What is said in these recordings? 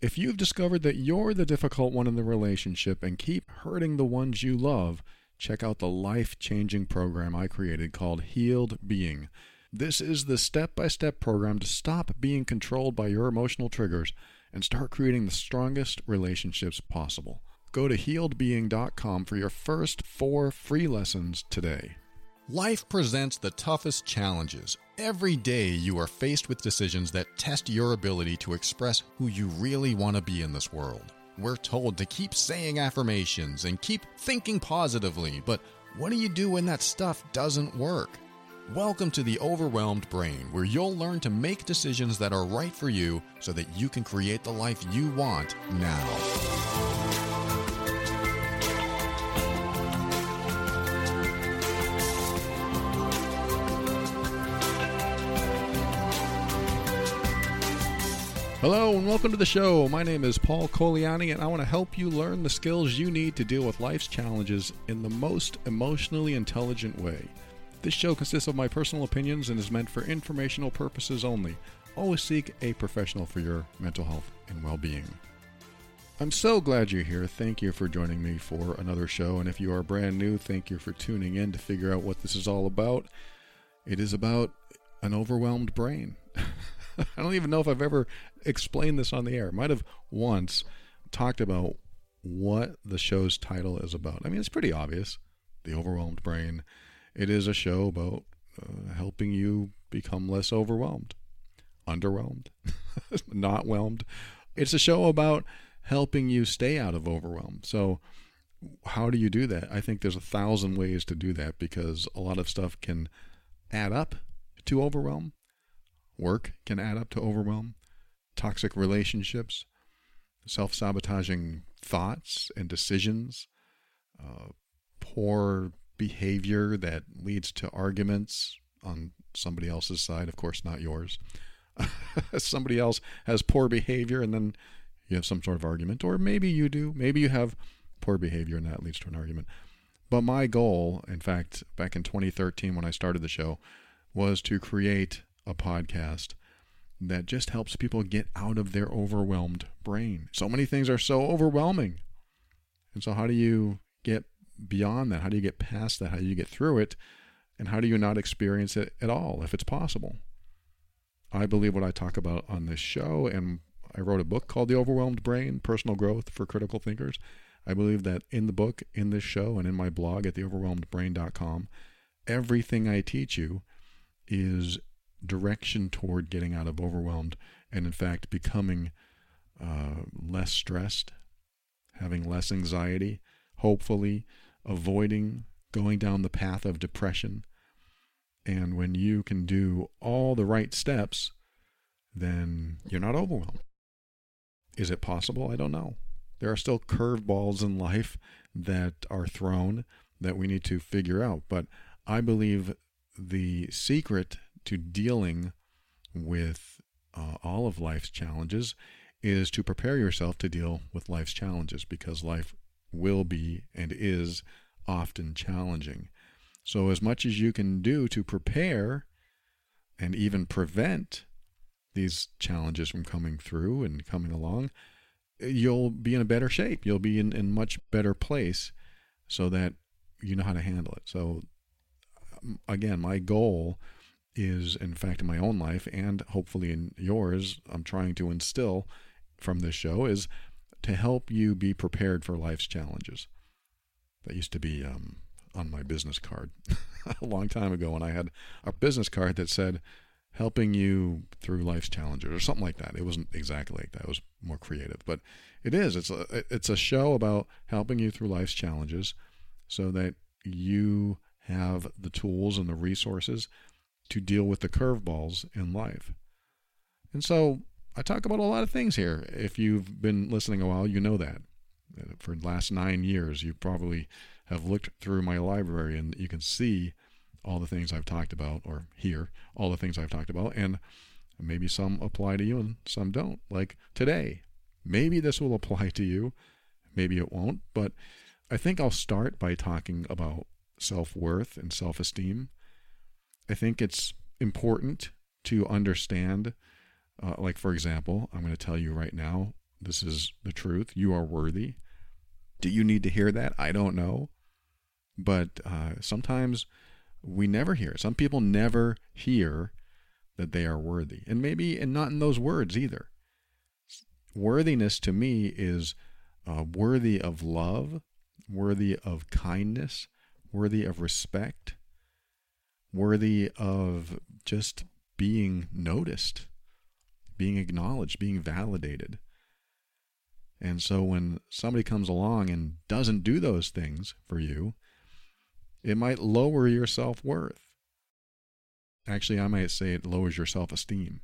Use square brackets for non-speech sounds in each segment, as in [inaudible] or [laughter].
If you've discovered that you're the difficult one in the relationship and keep hurting the ones you love, check out the life changing program I created called Healed Being. This is the step by step program to stop being controlled by your emotional triggers and start creating the strongest relationships possible. Go to healedbeing.com for your first four free lessons today. Life presents the toughest challenges. Every day you are faced with decisions that test your ability to express who you really want to be in this world. We're told to keep saying affirmations and keep thinking positively, but what do you do when that stuff doesn't work? Welcome to the Overwhelmed Brain, where you'll learn to make decisions that are right for you so that you can create the life you want now. Hello and welcome to the show. My name is Paul Colaianni and I want to help you learn the skills you need to deal with life's challenges in the most emotionally intelligent way. This show consists of my personal opinions and is meant for informational purposes only. Always seek a professional for your mental health and well being. I'm so glad you're here. Thank you for joining me for another show. And if you are brand new, thank you for tuning in to figure out what this is all about. It is about an overwhelmed brain. [laughs] [laughs] I don't even know if I've ever explained this on the air. Might have once talked about what the show's title is about. I mean, it's pretty obvious. The Overwhelmed Brain. It is a show about uh, helping you become less overwhelmed, underwhelmed, [laughs] not whelmed. It's a show about helping you stay out of overwhelm. So, how do you do that? I think there's a thousand ways to do that because a lot of stuff can add up to overwhelm. Work can add up to overwhelm, toxic relationships, self sabotaging thoughts and decisions, uh, poor behavior that leads to arguments on somebody else's side, of course, not yours. [laughs] somebody else has poor behavior and then you have some sort of argument, or maybe you do. Maybe you have poor behavior and that leads to an argument. But my goal, in fact, back in 2013 when I started the show, was to create a podcast that just helps people get out of their overwhelmed brain. So many things are so overwhelming. And so, how do you get beyond that? How do you get past that? How do you get through it? And how do you not experience it at all if it's possible? I believe what I talk about on this show, and I wrote a book called The Overwhelmed Brain Personal Growth for Critical Thinkers. I believe that in the book, in this show, and in my blog at theoverwhelmedbrain.com, everything I teach you is direction toward getting out of overwhelmed and, in fact, becoming uh, less stressed, having less anxiety, hopefully avoiding going down the path of depression. And when you can do all the right steps, then you're not overwhelmed. Is it possible? I don't know. There are still curveballs in life that are thrown that we need to figure out. But I believe the secret to dealing with uh, all of life's challenges is to prepare yourself to deal with life's challenges because life will be and is often challenging. So, as much as you can do to prepare and even prevent these challenges from coming through and coming along, you'll be in a better shape. You'll be in, in much better place so that you know how to handle it. So, um, again, my goal is, in fact, in my own life and hopefully in yours, I'm trying to instill from this show is to help you be prepared for life's challenges. That used to be um, on my business card [laughs] a long time ago, when I had a business card that said, helping you through life's challenges or something like that. It wasn't exactly like that. It was more creative, but it is. It's a it's a show about helping you through life's challenges so that you have the tools and the resources to deal with the curveballs in life. And so I talk about a lot of things here. If you've been listening a while, you know that. Uh, for the last nine years, you probably have looked through my library and you can see all the things I've talked about, or hear all the things I've talked about, and maybe some apply to you and some don't. Like today, maybe this will [laughs] apply to you, maybe it won't, but I think I'll start by talking about self worth and self esteem I think it's important to understand, uh, like, for example, I'm going to tell you right now this is the truth. You are worthy. Do you need to hear that? I don't know. But uh, sometimes we never hear. Some people never hear that they are worthy. And maybe, and not in those words either. Worthiness to me is uh, worthy of love, worthy of kindness, worthy of respect, worthy of just being noticed, being acknowledged, being validated. And so when somebody comes along and doesn't do those things for you, it might lower your self worth. Actually, I might say it lowers your self esteem.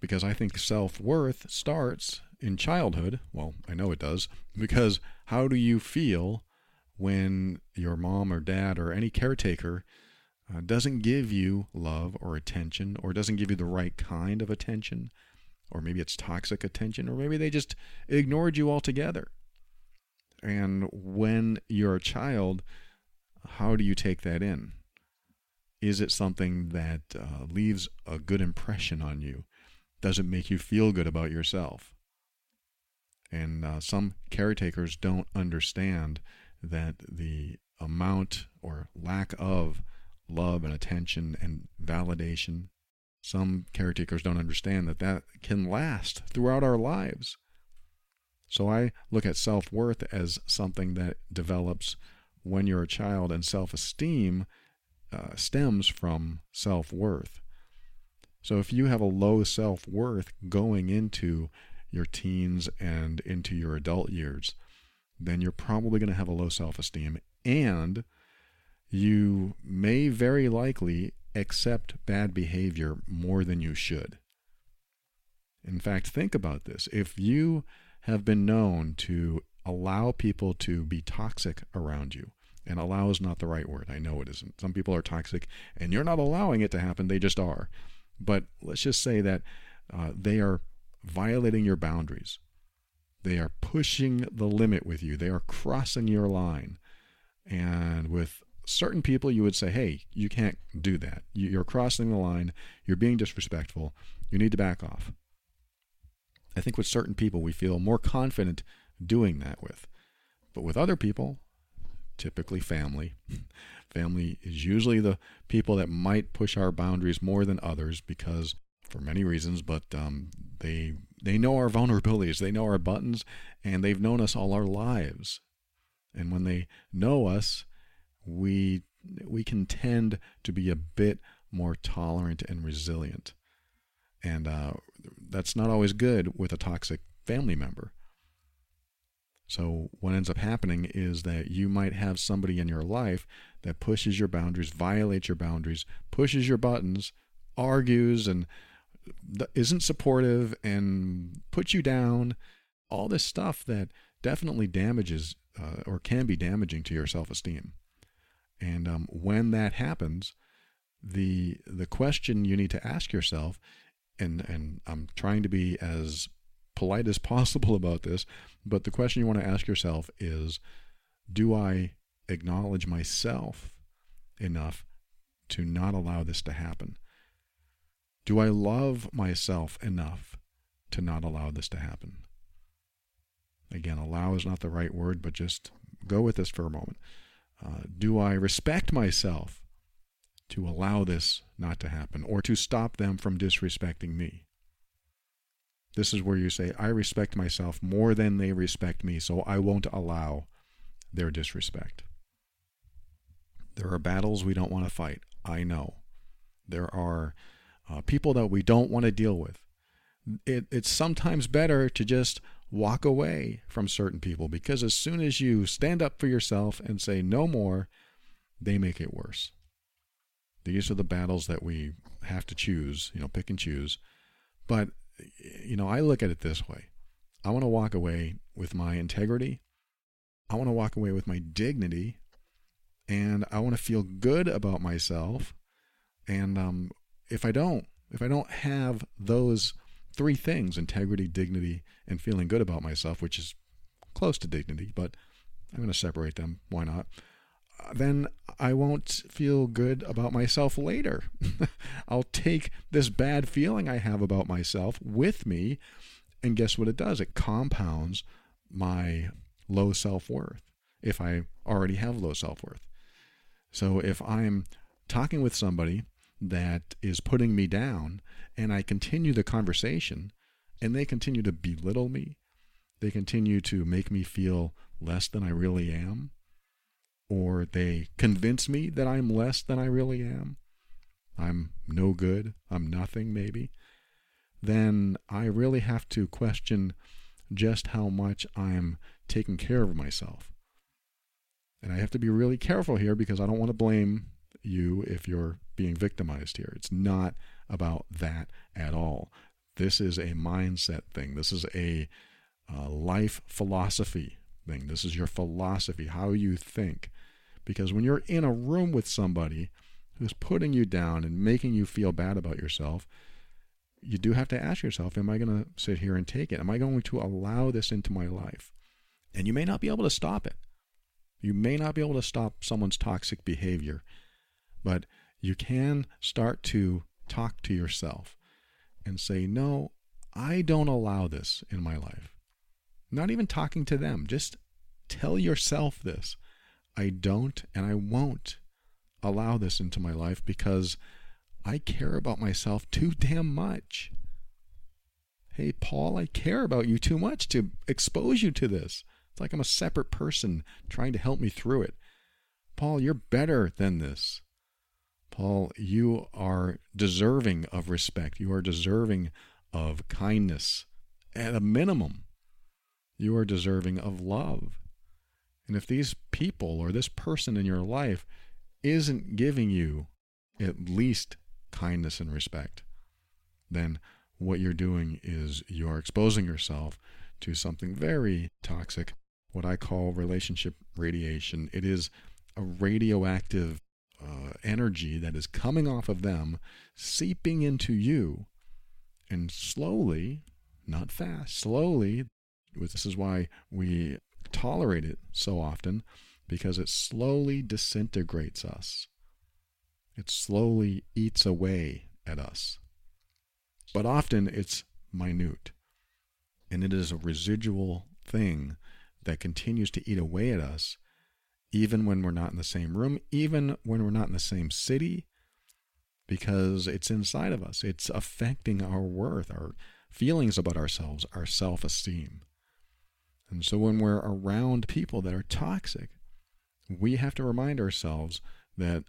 Because I think self worth starts in childhood. Well, I know it does. Because how do you feel when your mom or dad or any caretaker uh, doesn't give you love or attention or doesn't give you the right kind of attention? Or maybe it's toxic attention, or maybe they just ignored you altogether. And when you're a child, how do you take that in? Is it something that uh, leaves a good impression on you? Does it make you feel good about yourself? And uh, some caretakers don't understand that the amount or lack of love and attention and validation, some caretakers don't understand that that can last throughout our lives. So I look at self worth as something that develops when you're a child, and self esteem uh, stems from self worth. So if you have a low self worth going into your teens and into your adult years, then you're probably going to have a low self esteem and you may very likely accept bad behavior more than you should. In fact, think about this. If you have been known to allow people to be toxic around you, and allow is not the right word. I know it isn't. Some people are toxic, and you're not allowing it to happen. They just are. But let's just say that uh, they are violating your boundaries. They are pushing the limit with you. They are crossing your line. And with certain people, you would say, hey, you can't do that. You're crossing the line. You're being disrespectful. You need to back off. I think with certain people, we feel more confident doing that with. But with other people, typically family. [laughs] family is usually the people that might push our boundaries more than others because for many reasons, but um, they they know our vulnerabilities, they know our buttons, and they've known us all our lives. And when they know us, we we can tend to be a bit more tolerant and resilient, and uh, that's not always good with a toxic family member. So, what ends up happening is that you might have somebody in your life that pushes your boundaries, violates your boundaries, pushes your buttons, argues, and isn't supportive and puts you down. All this stuff that definitely damages uh, or can be damaging to your self esteem. And um, when that happens, the the question you need to ask yourself, and and I'm trying to be as polite as [laughs] possible about this, but the question you want to ask yourself is Do I acknowledge myself enough to not allow this to happen? Do I love myself enough to not allow this to happen? Again, allow is not the right word, but just go with this for a moment. Uh, do I respect myself to allow this not to happen or to stop them from disrespecting me? This is where you say, I respect myself more than they respect me, so I won't allow their disrespect. There are battles we don't want to fight. I know. There are uh, people that we don't want to deal with. It, it's sometimes better to just walk away from certain people because as soon as you stand up for yourself and say no more, they make it worse. These are the battles that we have to choose, you know, pick and choose. But you know, I look at it this way I want to walk away with my integrity, I want to walk away with my dignity, and I want to feel good about myself. And um, if I don't, if I don't have those three things integrity, dignity, and feeling good about myself, which is close to dignity, but I'm going to separate them. Why not? Uh, then I won't feel good about myself later. [laughs] I'll take this bad feeling I have about myself with me And guess what it does? It compounds my low self worth if I already have low self worth. So if I'm talking with somebody that is putting me down and I continue the conversation and they continue to belittle me, they continue to make me feel less than I really am, or they convince me that I'm less than I really am, I'm no good, I'm nothing maybe, then I really have to question just how much I'm taking care of myself. And I have to be really careful here because I don't want to blame you if you're being victimized here. It's not about that at all. This is a mindset thing. This is a uh, life philosophy thing. This is your philosophy, how you think. Because when you're in a room with somebody who's putting you down and making you feel bad about yourself, you do have to ask yourself, am I going to sit here and take it? Am I going to allow this into my life? And you may not be able to stop it. You may not be able to stop someone's toxic behavior, but you can start to talk to yourself and say, no, I don't allow this in my life. Not even talking to them, just tell yourself this. I don't and I won't allow this into my life because I care about myself too damn much. Hey, Paul, I care about you too much to expose you to this. It's like I'm a separate person trying to help me through it. Paul, you're better than this. Paul, you are deserving of respect. You are deserving of kindness. At a minimum, you are deserving of love. And if these people or this person in your life isn't giving you at least kindness and respect, then what you're doing is you're exposing yourself to something very toxic what I call relationship radiation. It is a radioactive uh, energy that is coming off of them, seeping into you, and slowly, not fast, slowly, this is why we tolerate it so often, because it slowly disintegrates us. It slowly eats away at us. But often it's minute, and it is a residual thing that continues to eat away at us, even when we're not in the same room, even when we're not in the same city, because it's inside of us. It's affecting our worth, our feelings about ourselves, our self esteem. And so when we're around people that are toxic, we have to remind ourselves that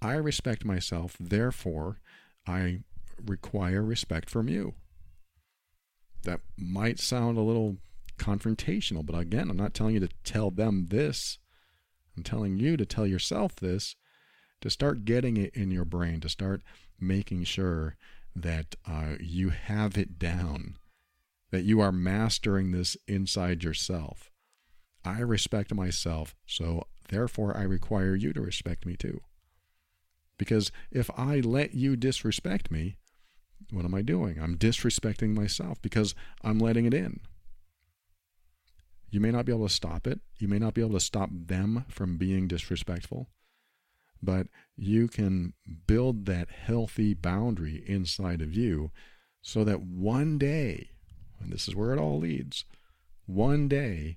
I respect myself, therefore, I require respect from you. That might sound a little confrontational. But again, I'm not telling you to tell them this. I'm telling you to tell yourself this, to start getting it in your brain, to start making sure that uh, you have it down, that you are mastering this inside yourself. I respect myself, so therefore I require you to respect me too. Because if I let you disrespect me, what am I doing? I'm disrespecting myself because I'm letting it in. You may not be able to stop it. You may not be able to stop them from being disrespectful, but you can build that healthy boundary inside of you so that one day, and this is where it all leads, one day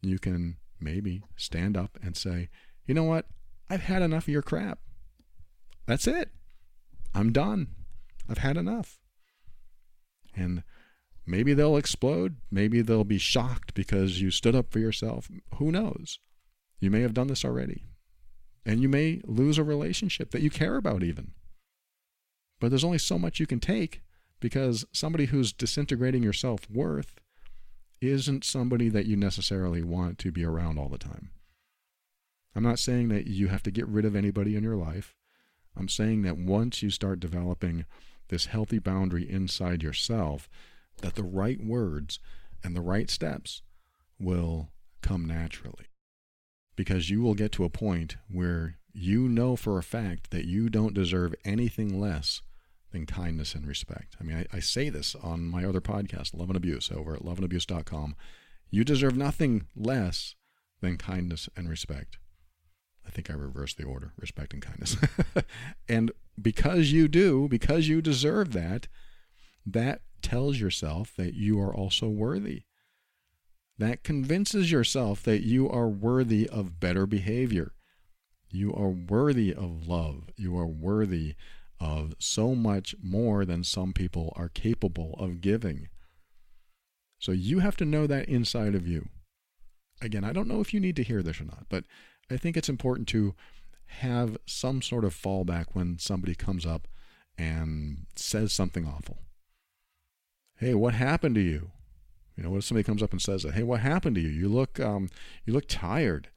you can maybe stand up and say, you know what? I've had enough of your crap. That's it. I'm done. I've had enough. And Maybe they'll explode. Maybe they'll be shocked because you stood up for yourself. Who knows? You may have done this already. And you may lose a relationship that you care about, even. But there's only so much you can take because somebody who's disintegrating your self worth isn't somebody that you necessarily want to be around all the time. I'm not saying that you have to get rid of anybody in your life. I'm saying that once you start developing this healthy boundary inside yourself, that the right words and the right steps will come naturally. Because you will get to a point where you know for a fact that you don't deserve anything less than kindness and respect. I mean, I, I say this on my other podcast, Love and Abuse, over at loveandabuse.com. You deserve nothing less than kindness and respect. I think I reversed the order respect and kindness. [laughs] and because you do, because you deserve that, that tells yourself that you are also worthy. That convinces yourself that you are worthy of better behavior. You are worthy of love. You are worthy of so much more than some people are capable of giving. So you have to know that inside of you. Again, I don't know if you need to hear this or not, but I think it's important to have some sort of fallback when somebody comes up and says something awful. Hey, what happened to you? You know, what if somebody comes up and says? Hey, what happened to you? You look, um, you look tired.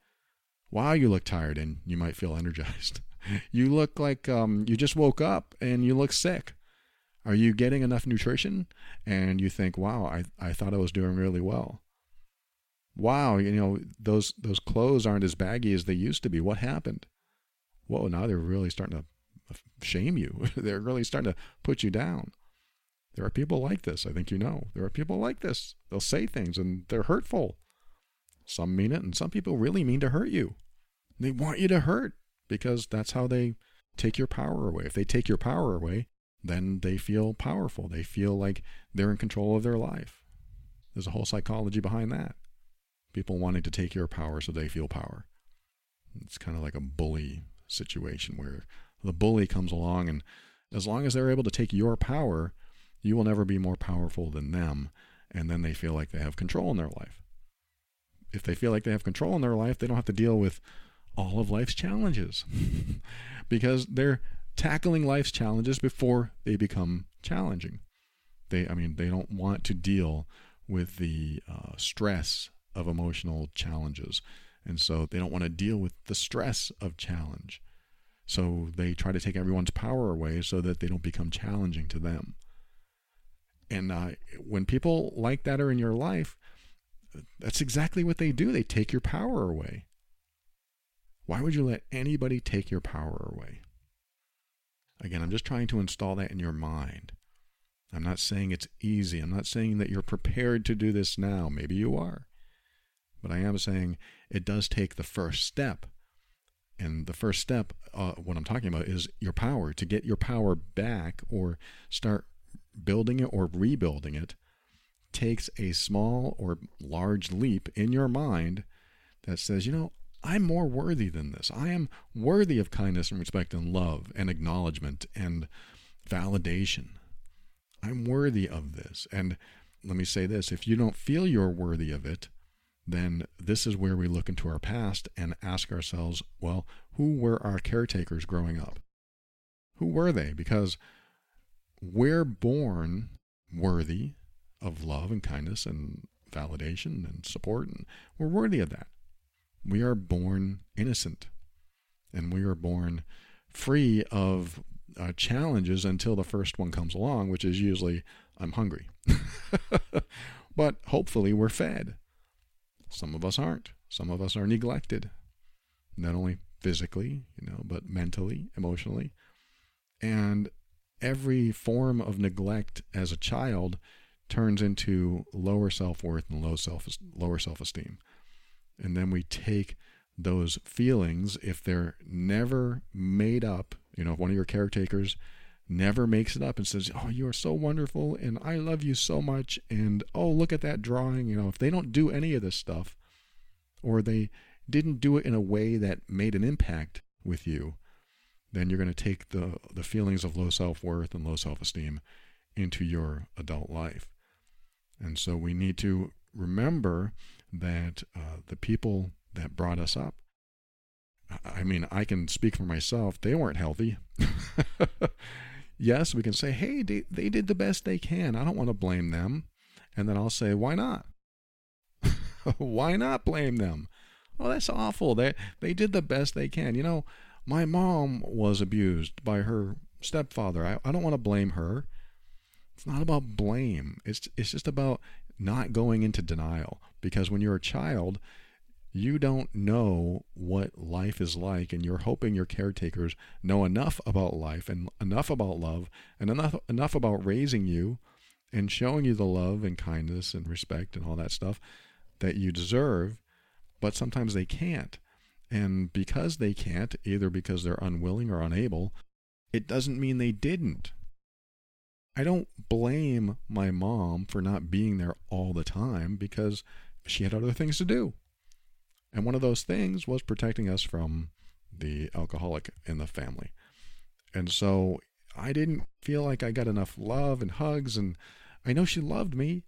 Wow, you look tired, and you might feel energized. [laughs] you look like um, you just woke up and you look sick. Are you getting enough nutrition? And you think, wow, I, I thought I was doing really well. Wow, you know, those those clothes aren't as baggy as they used to be. What happened? Whoa, now they're really starting to shame you. [laughs] they're really starting to put you down. There are people like this. I think you know. There are people like this. They'll say things and they're hurtful. Some mean it, and some people really mean to hurt you. They want you to hurt because that's how they take your power away. If they take your power away, then they feel powerful. They feel like they're in control of their life. There's a whole psychology behind that. People wanting to take your power so they feel power. It's kind of like a bully situation where the bully comes along, and as long as they're able to take your power, you will never be more powerful than them. And then they feel like they have control in their life. If they feel like they have control in their life, they don't have to deal with all of life's challenges [laughs] because they're tackling life's challenges before they become challenging. They, I mean, they don't want to deal with the uh, stress of emotional challenges. And so they don't want to deal with the stress of challenge. So they try to take everyone's power away so that they don't become challenging to them. And uh, when people like that are in your life, that's exactly what they do. They take your power away. Why would you let anybody take your power away? Again, I'm just trying to install that in your mind. I'm not saying it's easy. I'm not saying that you're prepared to do this now. Maybe you are. But I am saying it does take the first step. And the first step, uh, what I'm talking about, is your power. To get your power back or start building it or rebuilding it takes a small or large leap in your mind that says, you know, I'm more worthy than this. I am worthy of kindness and respect and love and acknowledgement and validation. I'm worthy of this. And let me say this if you don't feel you're worthy of it, then this is where we look into our past and ask ourselves, well, who were our caretakers growing up? Who were they? Because we're born worthy of love and kindness and validation and support, and we're worthy of that. We are born innocent, and we are born free of uh, challenges until the first one comes along, which is usually, I'm hungry. [laughs] but hopefully, we're fed. Some of us aren't. Some of us are neglected, not only physically, you know, but mentally, emotionally. And every form of neglect as a child turns into lower self-worth and low self lower self-esteem. And then we take those feelings if they're never made up you know if one of your caretakers never makes it up and says oh you are so wonderful and i love you so much and oh look at that drawing you know if they don't do any of this stuff or they didn't do it in a way that made an impact with you then you're going to take the, the feelings of low self worth and low self esteem into your adult life. And so we need to remember that uh, the people that brought us up, I mean, I can speak for myself, they weren't healthy. [laughs] yes, we can say, hey, they, they did the best they can. I don't want to blame them. And then I'll say, why not? [laughs] why not blame them? Oh, that's awful. They they did the best they can. You know, my mom was abused by her stepfather. I, I don't want to blame her. It's not about blame. It's it's just about not going into denial because when you're a child, you don't know what life is like and you're hoping your caretakers know enough about life and enough about love and enough enough about raising you and showing you the love and kindness and respect and all that stuff that you deserve, but sometimes they can't. And because they can't, either because they're unwilling or unable, it doesn't mean they didn't. I don't blame my mom for not being there all the time because she had other things to do. And one of those things was protecting us from the alcoholic in the family. And so I didn't feel like I got enough love and hugs and I know she loved me,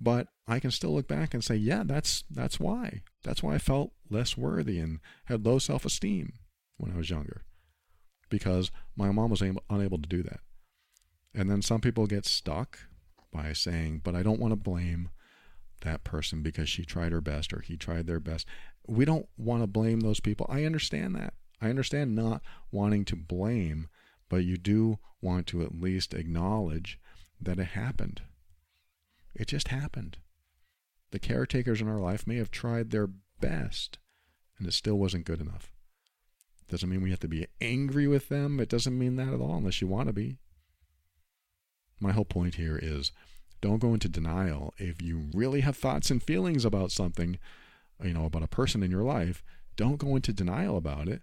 but I can still look back and say, yeah, that's that's why. That's why I felt less worthy and had low self-esteem when I was younger. Because my mom was able, unable to do that. And then some people get stuck by saying, but I don't want to blame that person because she tried her best or he tried their best. We don't want to blame those people. I understand that. I understand not wanting to blame, but you do want to at least acknowledge that it happened. It just happened. The caretakers in our life may have tried their best and it still wasn't good enough. Doesn't mean we have to be angry with them. It doesn't mean that at all unless you want to be. My whole point here is don't go into denial. If you really have thoughts and feelings about something, you know, about a person in your life, don't go into denial about it.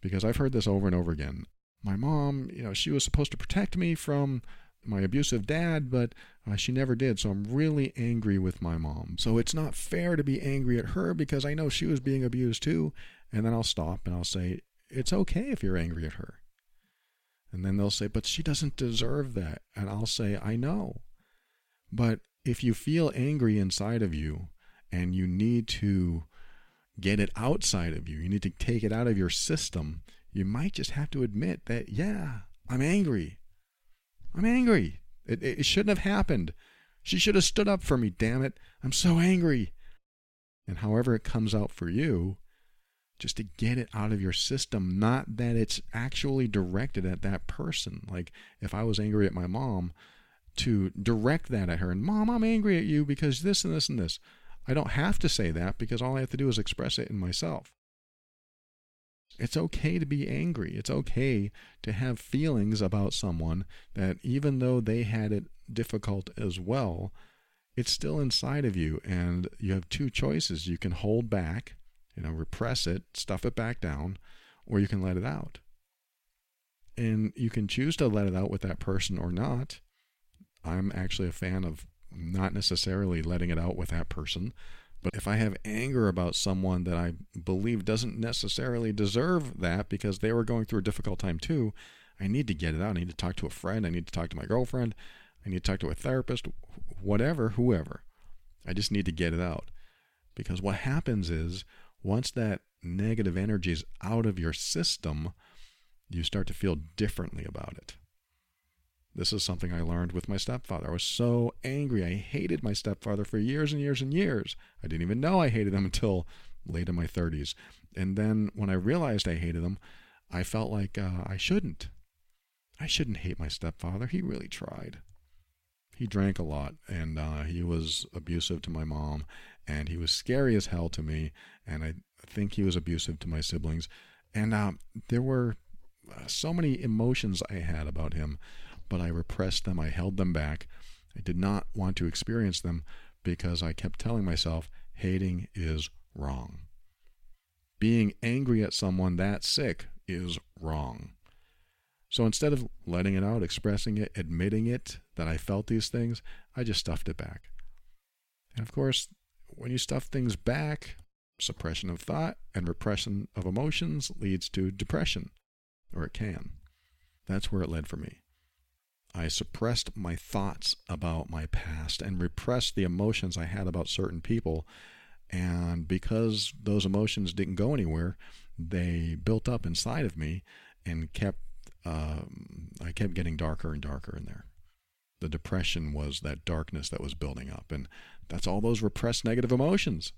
Because I've heard this over and over again. My mom, you know, she was supposed to protect me from my abusive dad, but uh, she never did. So I'm really angry with my mom. So it's not fair to be angry at her because I know she was being abused too. And then I'll stop and I'll say, it's okay if you're angry at her. And then they'll say, but she doesn't deserve that. And I'll say, I know. But if you feel angry inside of you and you need to get it outside of you, you need to take it out of your system, you might just have to admit that, yeah, I'm angry. I'm angry. It, it shouldn't have happened. She should have stood up for me, damn it. I'm so angry. And however it comes out for you, just to get it out of your system, not that it's actually directed at that person. Like if I was angry at my mom, to direct that at her and mom i'm angry at you because this and this and this i don't have to say that because all i have to do is express it in myself it's okay to be angry. It's okay to have feelings about someone that even though they had it difficult as well it's still inside of you and you have two choices. You can hold back you know repress it stuff it back down or you can let it out. And you can choose to let it out with that person or not. I'm actually a fan of not necessarily letting it out with that person. But if I have anger about someone that I believe doesn't necessarily deserve that because they were going through a difficult time too, I need to get it out. I need to talk to a friend. I need to talk to my girlfriend. I need to talk to a therapist, whatever, whoever. I just need to get it out. Because what happens is once that negative energy is out of your system, you start to feel differently about it. This is something I learned with my stepfather. I was so angry. I hated my stepfather for years and years and years. I didn't even know I hated him [laughs] until late in my 30s. And then when I realized I hated him, I felt like uh, I shouldn't. I shouldn't hate my stepfather. He really tried. He drank a lot and uh, he was abusive to my mom and he was scary as hell to me. And I think he was abusive to my siblings. And uh, there were uh, so many emotions I had about him but I repressed them. I held them back. I did not want to experience them because I kept telling myself hating is wrong. Being angry at someone that sick is wrong. So instead of letting it out, expressing it, admitting it that I felt these things, I just stuffed it back. And of course, when you stuff things back, suppression of thought and repression of emotions leads to depression, or it can. That's where it led for me. I suppressed my thoughts about my past and repressed the emotions I had about certain people. And because those emotions didn't go anywhere, they built up inside of me and kept, uh, I kept getting darker and darker in there. The depression was that darkness that was building up. And that's all those repressed negative emotions.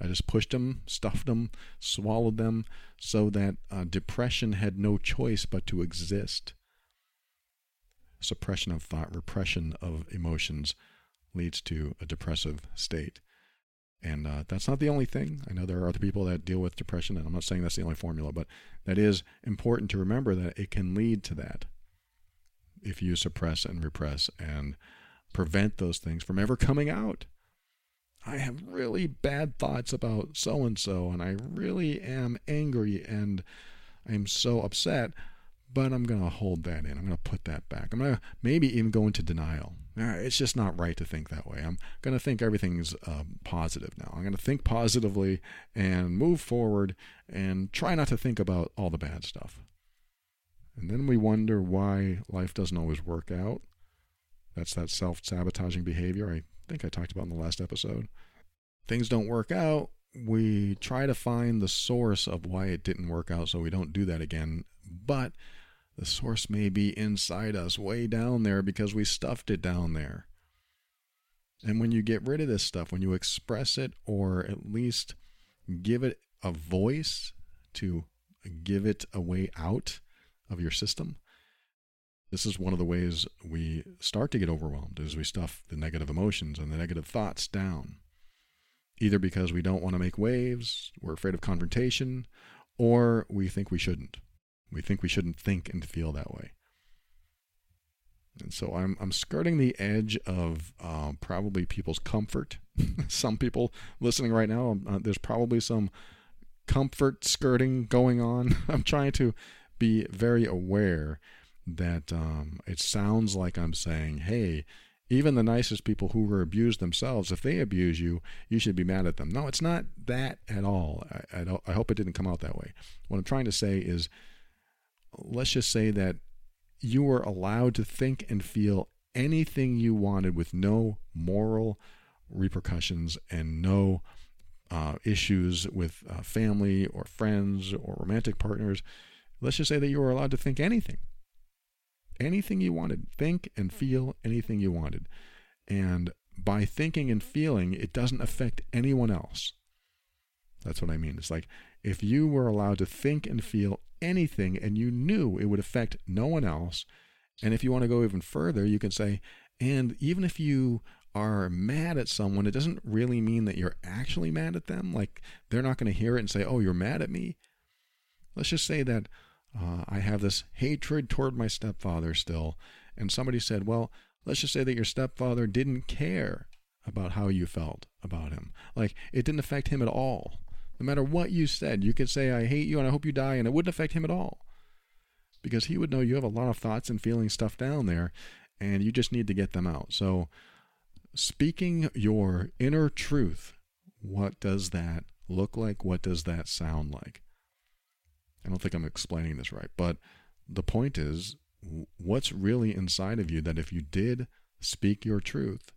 I just pushed them, stuffed them, swallowed them so that uh, depression had no choice but to exist suppression of thought, repression of emotions leads to a depressive state. And uh, that's not the only thing. I know there are other people that deal with depression, and I'm not saying that's the only formula, but that is important to remember that it can lead to that if you suppress and repress and prevent those things from ever coming out. I have really bad thoughts about so and so, and I really am angry and I'm so upset but I'm going to hold that in. I'm going to put that back. I'm going to maybe even go into denial. It's just not right to think that way. I'm going to think everything's uh, positive now. I'm going to think positively and move forward and try not to think about all the bad stuff. And then we wonder why life doesn't always work out. That's that self sabotaging behavior I think I talked about in the last episode. Things don't work out. We try to find the source of why it didn't work out so we don't do that again. But the source may be inside us, way down there, because we stuffed it down there. And when you get rid of this stuff, when you express it or at least give it a voice to give it a way out of your system, this is one of the ways we start to get overwhelmed is we stuff the negative emotions and the negative thoughts down. Either because we don't want to make waves, we're afraid of confrontation, or we think we shouldn't. We think we shouldn't think and feel that way. And so I'm, I'm skirting the edge of uh, probably people's comfort. [laughs] some people listening right now, uh, there's probably some comfort skirting going on. [laughs] I'm trying to be very aware that um, it sounds like I'm saying, hey, even the nicest people who were abused themselves, if they abuse you, you should be mad at them. No, it's not that at all. I, I, I hope it didn't come out that way. What I'm trying to say is let's just say that you were allowed to think and feel anything you wanted with no moral repercussions and no uh, issues with uh, family or friends or romantic partners. Let's just say that you were allowed to think anything. Anything you wanted. Think and feel anything you wanted. And by thinking and feeling, it doesn't affect anyone else. That's what I mean. It's like if you were allowed to think and feel anything and you knew it would affect no one else, and if you want to go even further, you can say, and even if you are mad at someone, it doesn't really mean that you're actually mad at them. Like they're not going to hear it and say, oh, you're mad at me. Let's just say that uh, I have this hatred toward my stepfather still. And somebody said, well, let's just say that your stepfather didn't care about how you felt about him. Like it didn't affect him at all. No matter what you said, you could say, I hate you and I hope you die, and it wouldn't affect him at all. Because he would know you have a lot of thoughts and feelings stuff down there, and you just need to get them out. So, speaking your inner truth, what does that look like? What does that sound like? I don't think I'm explaining this right, but the point is what's really inside of you that if you did speak your truth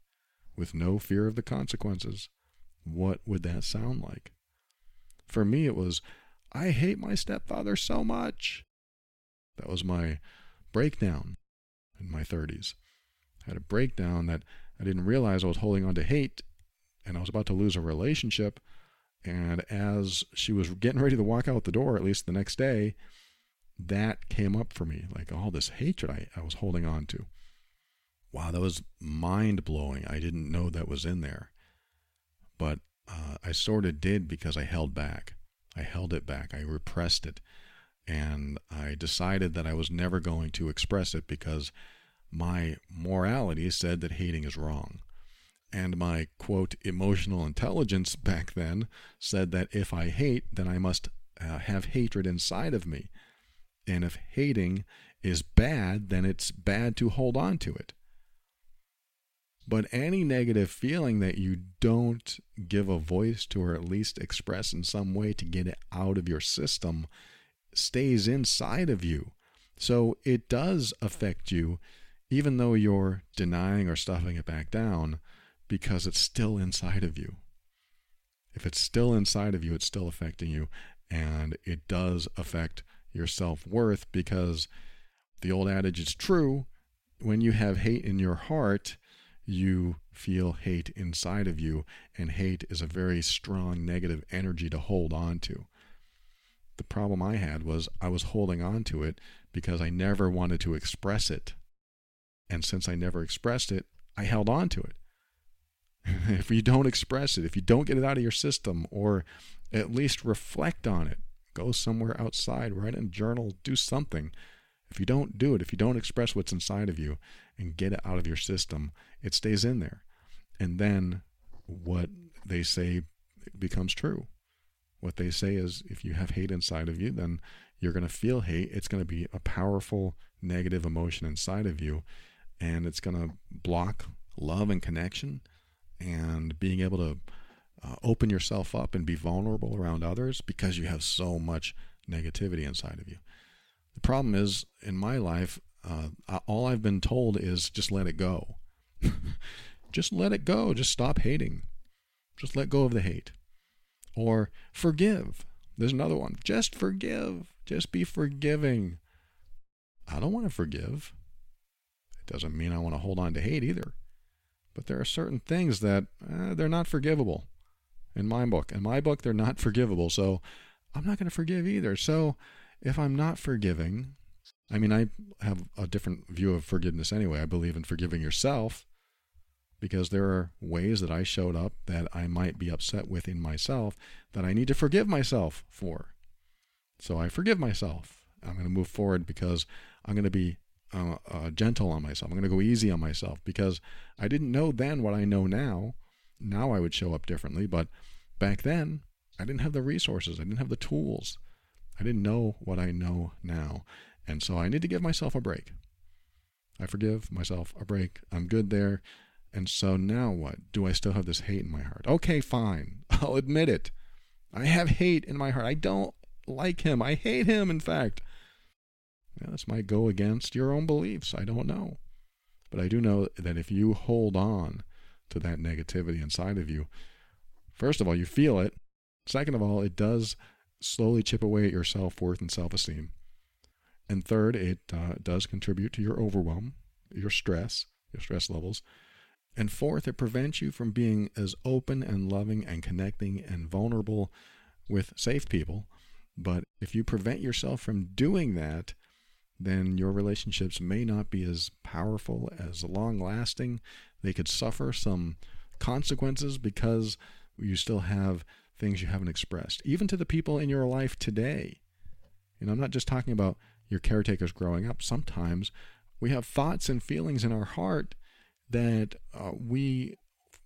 with no fear of the consequences, what would that sound like? For me, it was, I hate my stepfather so much. That was my breakdown in my 30s. I had a breakdown that I didn't realize I was holding on to hate and I was about to lose a relationship. And as she was getting ready to walk out the door, at least the next day, that came up for me like all this hatred I, I was holding on to. Wow, that was mind blowing. I didn't know that was in there. But uh, I sort of did because I held back. I held it back. I repressed it. And I decided that I was never going to express it because my morality said that hating is wrong. And my quote, emotional intelligence [laughs] back then said that if I hate, then I must uh, have hatred inside of me. And if hating is bad, then it's bad to hold on to it. But any negative feeling that you don't give a voice to or at least express in some way to get it out of your system stays inside of you. So it does affect you, even though you're denying or stuffing it back down, because it's still inside of you. If it's still inside of you, it's still affecting you. And it does affect your self worth because the old adage is true when you have hate in your heart you feel hate inside of you, and hate is a very strong negative energy to hold on to. The problem I had was I was holding on to it because I never wanted to express it. And since I never expressed it, I held on to it. [laughs] if you don't express it, if you don't get it out of your system, or at least reflect on it, go somewhere outside, write in a journal, do something. If you don't do it, if you don't express what's inside of you, and get it out of your system, it stays in there. And then what they say becomes true. what they say is if you have hate inside of you, then you're going to feel hate. It's going to be a powerful negative emotion inside of you, and it's going to block love and connection and being able to uh, open yourself up and be vulnerable around others because you have so much negativity inside of you. The problem is, in my life, uh, all I've been told is just let it go. [laughs] just let it go. Just stop hating. Just let go of the hate. Or forgive. There's another one. Just forgive. Just be forgiving. I don't want to forgive. It doesn't mean I want to hold on to hate either. But there are certain things that eh, they're not forgivable in my book. In my book, they're not [laughs] forgivable. So I'm not going to forgive either. So if I'm not forgiving, I mean, I have a different view of forgiveness anyway. I believe in forgiving yourself because there are ways that I showed up that I might be upset with in myself that I need to forgive myself for. So I forgive myself. I'm going to move forward because I'm going to be uh, uh, gentle on myself. I'm going to go easy on myself because I didn't know then what I know now. Now I would show up differently, but back then I didn't have the resources. I didn't have the tools. I didn't know what I know now. And so I need to give myself a break. I forgive myself a break. I'm good there. And so now what? Do I still have this hate in my heart? Okay, fine. [laughs] I'll admit it. I have hate in my heart. I don't like him. I hate him, in fact. Yeah, this might go against your own beliefs. I don't know. But I do know that if you hold on to that negativity inside of you, first of all, you feel it. Second of all, it does slowly chip away at your self worth and self esteem. And third, it uh, does contribute to your overwhelm, your stress, your stress levels. And fourth, it prevents you from being as open and loving and connecting and vulnerable with safe people. But if you prevent yourself from doing that, then your relationships may not be as powerful, as long lasting. They could suffer some consequences because you still have things you haven't expressed, even to the people in your life today. And I'm not just talking about your caretakers growing up. Sometimes we have thoughts and feelings in our heart that uh, we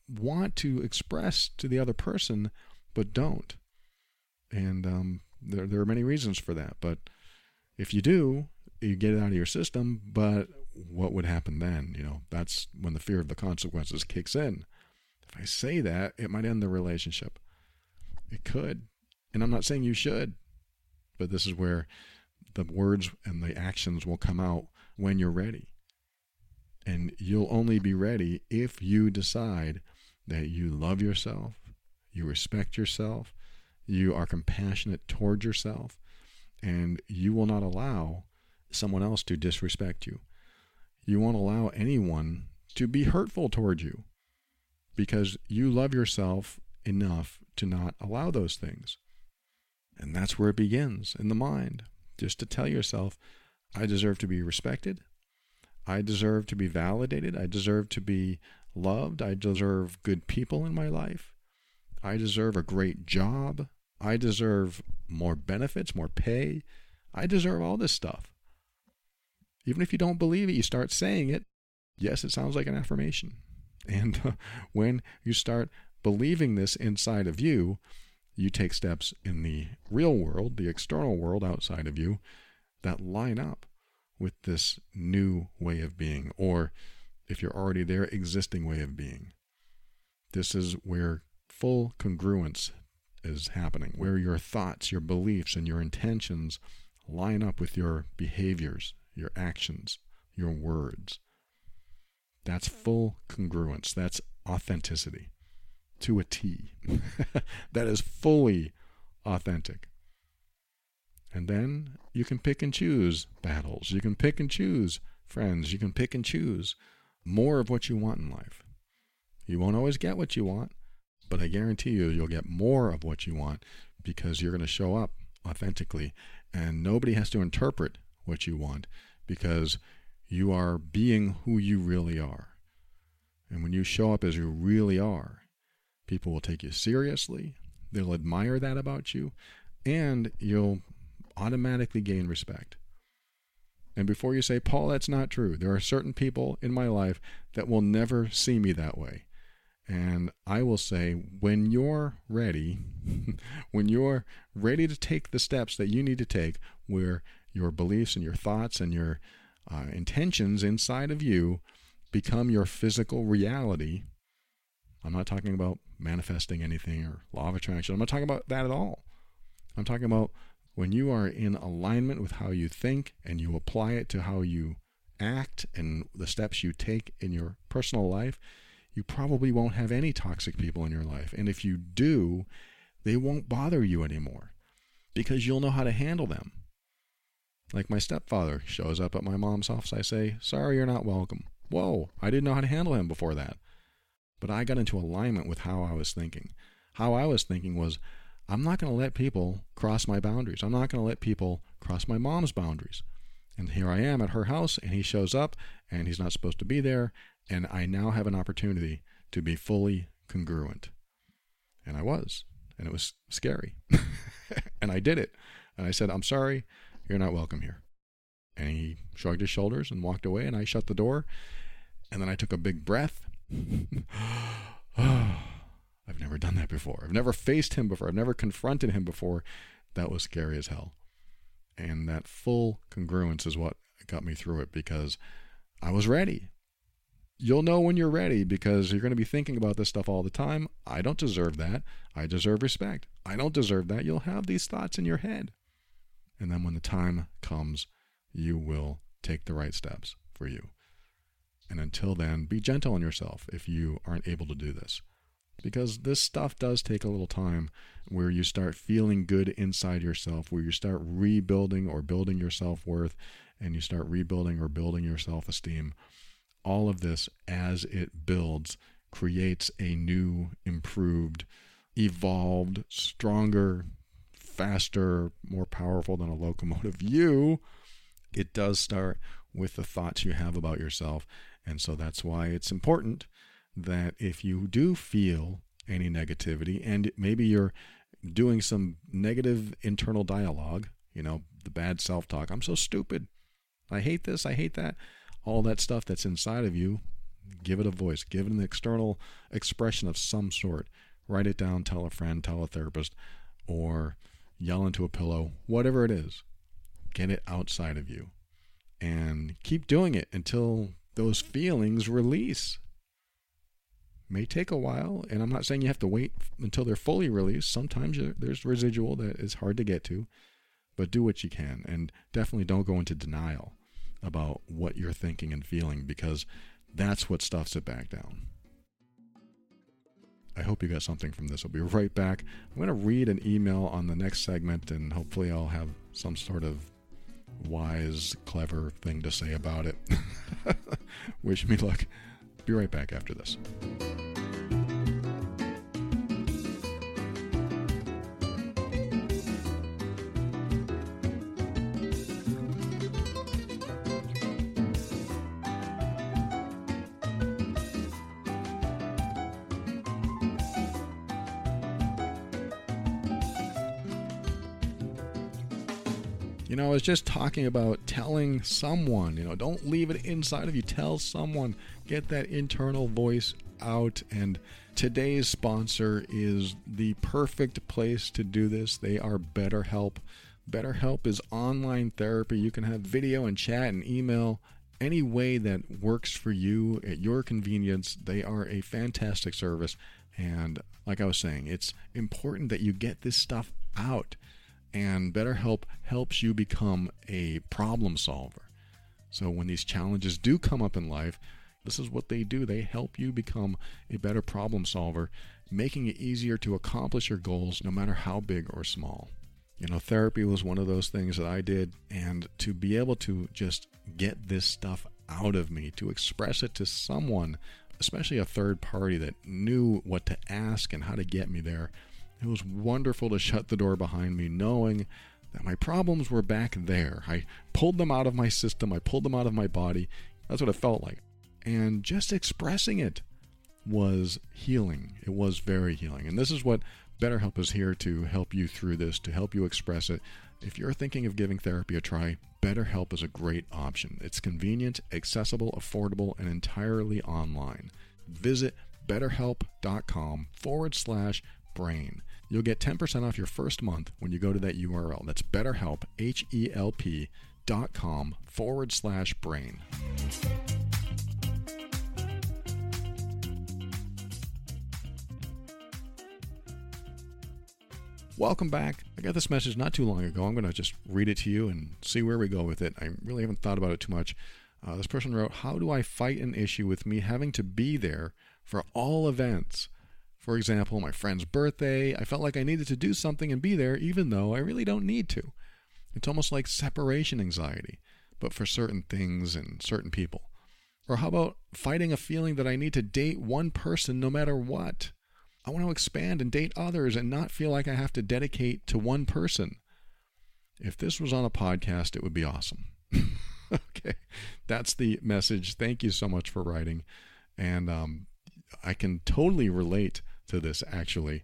want to express to the other person, but don't. And um, there, there are many reasons for that. But if you do, you get it out of your system. But what would happen then? You know, that's when the fear of the consequences kicks in. If I say that, it might end the relationship. It could. And I'm not saying you should, but this is where the words and the actions will come out when you're ready. And you'll only be ready if you decide that you love yourself, you respect yourself, you are compassionate toward yourself, and you will not allow someone else to disrespect you. You won't allow anyone to be hurtful toward you because you love yourself enough to not allow those things. And that's where it begins in the mind. Just to tell yourself, I deserve to be respected. I deserve to be validated. I deserve to be loved. I deserve good people in my life. I deserve a great job. I deserve more benefits, more pay. I deserve all this stuff. Even if you don't believe it, you start saying it. Yes, it sounds like an affirmation. And [laughs] when you start believing this inside of you, you take steps in the real world, the external world outside of you, that line up with this new way of being, or if you're already there, existing way of being. This is where full congruence is happening, where your thoughts, your beliefs, and your intentions line up with your behaviors, your actions, your words. That's full congruence. That's authenticity to a T. [laughs] that is fully authentic. And then you can pick and choose battles. You can pick and choose friends. You can pick and choose more of what you want in life. You won't always get what you want, but I guarantee you, you'll get more of what you want because you're going to show up authentically. And nobody has to interpret what you want because you are being who you really are. And when you show up as you really are, People will take you seriously, they'll admire that about you, and you'll automatically gain respect. And before you say, Paul, that's not true, there are certain people in my life that will never see me that way. And I will say, when you're ready, [laughs] when you're ready to take the steps that you need to take, where your beliefs and your thoughts and your uh, intentions inside of you become your physical reality. I'm not talking about manifesting anything or law of attraction. I'm not talking about that at all. I'm talking about when you are in alignment with how you think and you apply it to how you act and the steps you take in your personal life, you probably won't have any toxic people in your life. And if you do, they won't bother you anymore because you'll know how to handle them. Like my stepfather shows up at my mom's house, I say, Sorry, you're not welcome. Whoa, I didn't know how to handle him before that. But I got into alignment with how I was thinking. How I was thinking was, I'm not going to let people cross my boundaries. I'm not going to let people cross my mom's boundaries. And here I am at her house, and he shows up, and he's not supposed to be there, and I now have an opportunity to be fully congruent. And I was, and it was scary. [laughs] and I did it. And I said, I'm sorry, you're not welcome here. And he shrugged his shoulders and walked away, and I shut the door. And then I took a big breath. [sighs] I've never done that before. I've never faced him before. I've never confronted him before. That was scary as hell. And that full congruence is what got me through it because I was ready. You'll know when you're ready because you're going to be thinking about this stuff all the time. I don't deserve that. I deserve respect. I don't deserve that. You'll have these thoughts in your head. And then when the time comes, you will take the right steps for you. And until then, be gentle on yourself if you aren't able to do this. Because this stuff does take a little time where you start feeling good inside yourself, where you start rebuilding or building your self worth, and you start rebuilding or building your self esteem. All of this, as it builds, creates a new, improved, evolved, stronger, faster, more powerful than a locomotive [laughs] you, it does start with the thoughts you have about yourself. And so that's why it's important that if you do feel any negativity and maybe you're doing some negative internal dialogue, you know, the bad self talk, I'm so stupid. I hate this, I hate that. All that stuff that's inside of you, give it a voice, give it an external expression of some sort. Write it down, tell a friend, tell a therapist, or yell into a pillow, whatever it is, get it outside of you. And keep doing it until those feelings release. May take a while, and I'm not saying you have to wait until they're fully released. Sometimes there's residual that is hard to get to, but do what you can. And definitely don't go into denial about what you're thinking and feeling because that's what stuffs it back down. I hope you got something from this. I'll be right back. I'm going to read an email on the next segment, and hopefully, I'll have some sort of wise, clever thing to say about it. [laughs] Wish me luck. Be right back after this. You know, I was just talking about telling someone, you know, don't leave it inside of you. Tell someone, get that internal voice out. And today's sponsor is the perfect place to do this. They are BetterHelp. BetterHelp is online therapy. You can have video and chat and email any way that works for you at your convenience. They are a fantastic service. And like I was saying, it's important that you get this stuff out and BetterHelp helps you become a problem solver. So when these challenges do come up in life, this is what they do. They help you become a better problem solver, making it easier to accomplish your goals no matter how big or small. You know, therapy was one of those things that I did, and to be able to just get this stuff out of me, to express it to someone, especially a third party that knew what to ask and how to get me there, it was wonderful to shut the door behind me, knowing that my problems were back there. I pulled them out of my system, I pulled them out of my body. That's what it felt like. And just expressing it was healing. It was very healing. And this is what BetterHelp is here to help you through this, to help you express it. If you're thinking of giving therapy a try, BetterHelp is a great option. It's convenient, accessible, affordable, and entirely online. Visit betterhelp.com forward slash brain. You'll get 10% off your first month when you go to that URL. That's betterhelp, H E L P dot com forward slash brain. Welcome back. I got this message not too long ago. I'm going to just read it to you and see where we go with it. I really haven't thought about it too much. Uh, this person wrote, How do I fight an issue with me having to be there for all events? For example, my friend's birthday, I felt like I needed to do something and be there even though I really don't need to. It's almost like separation anxiety, but for certain things and certain people. Or how about fighting a feeling that I need to date one person no matter what? I want to expand and date others and not feel like I have to dedicate to one person. If this was on a podcast, it would be awesome. [laughs] okay, that's the message. Thank you so much for writing. And um, I can totally relate to this actually,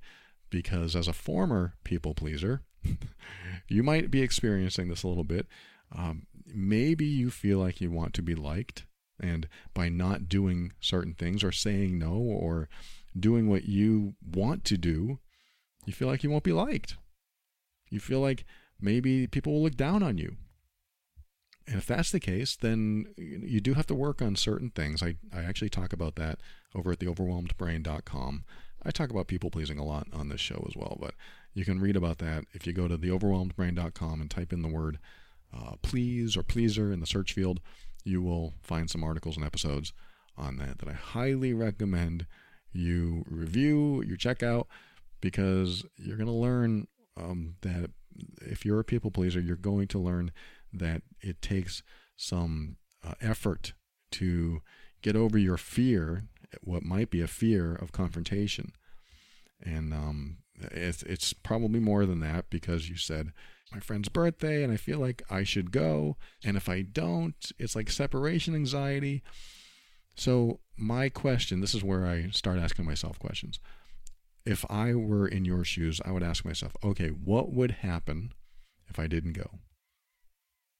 because as a former people pleaser, [laughs] you might be experiencing this a little bit. Um, maybe you feel like you want to be liked, and by not doing certain things or saying no or doing what you want to do, you feel like you won't be liked. You feel like maybe people will look down on you. And if that's the case, then you do have to work on certain things. I, I actually talk about that over at theoverwhelmedbrain.com. I talk about people pleasing a lot on this show as well, but you can read about that if you go to theoverwhelmedbrain.com and type in the word uh, please or pleaser in the search field. You will find some articles and episodes on that that I highly recommend you review, you check out, because you're going to learn um, that if you're a people pleaser, you're going to learn that it takes some uh, effort to get over your fear, what might be a fear of confrontation. And um, it's, it's probably more than that because you said, my friend's birthday and I feel like I should go. And if I don't, it's like separation anxiety. So, my question this is where I start asking myself questions. If I were in your shoes, I would ask myself, okay, what would happen if I didn't go?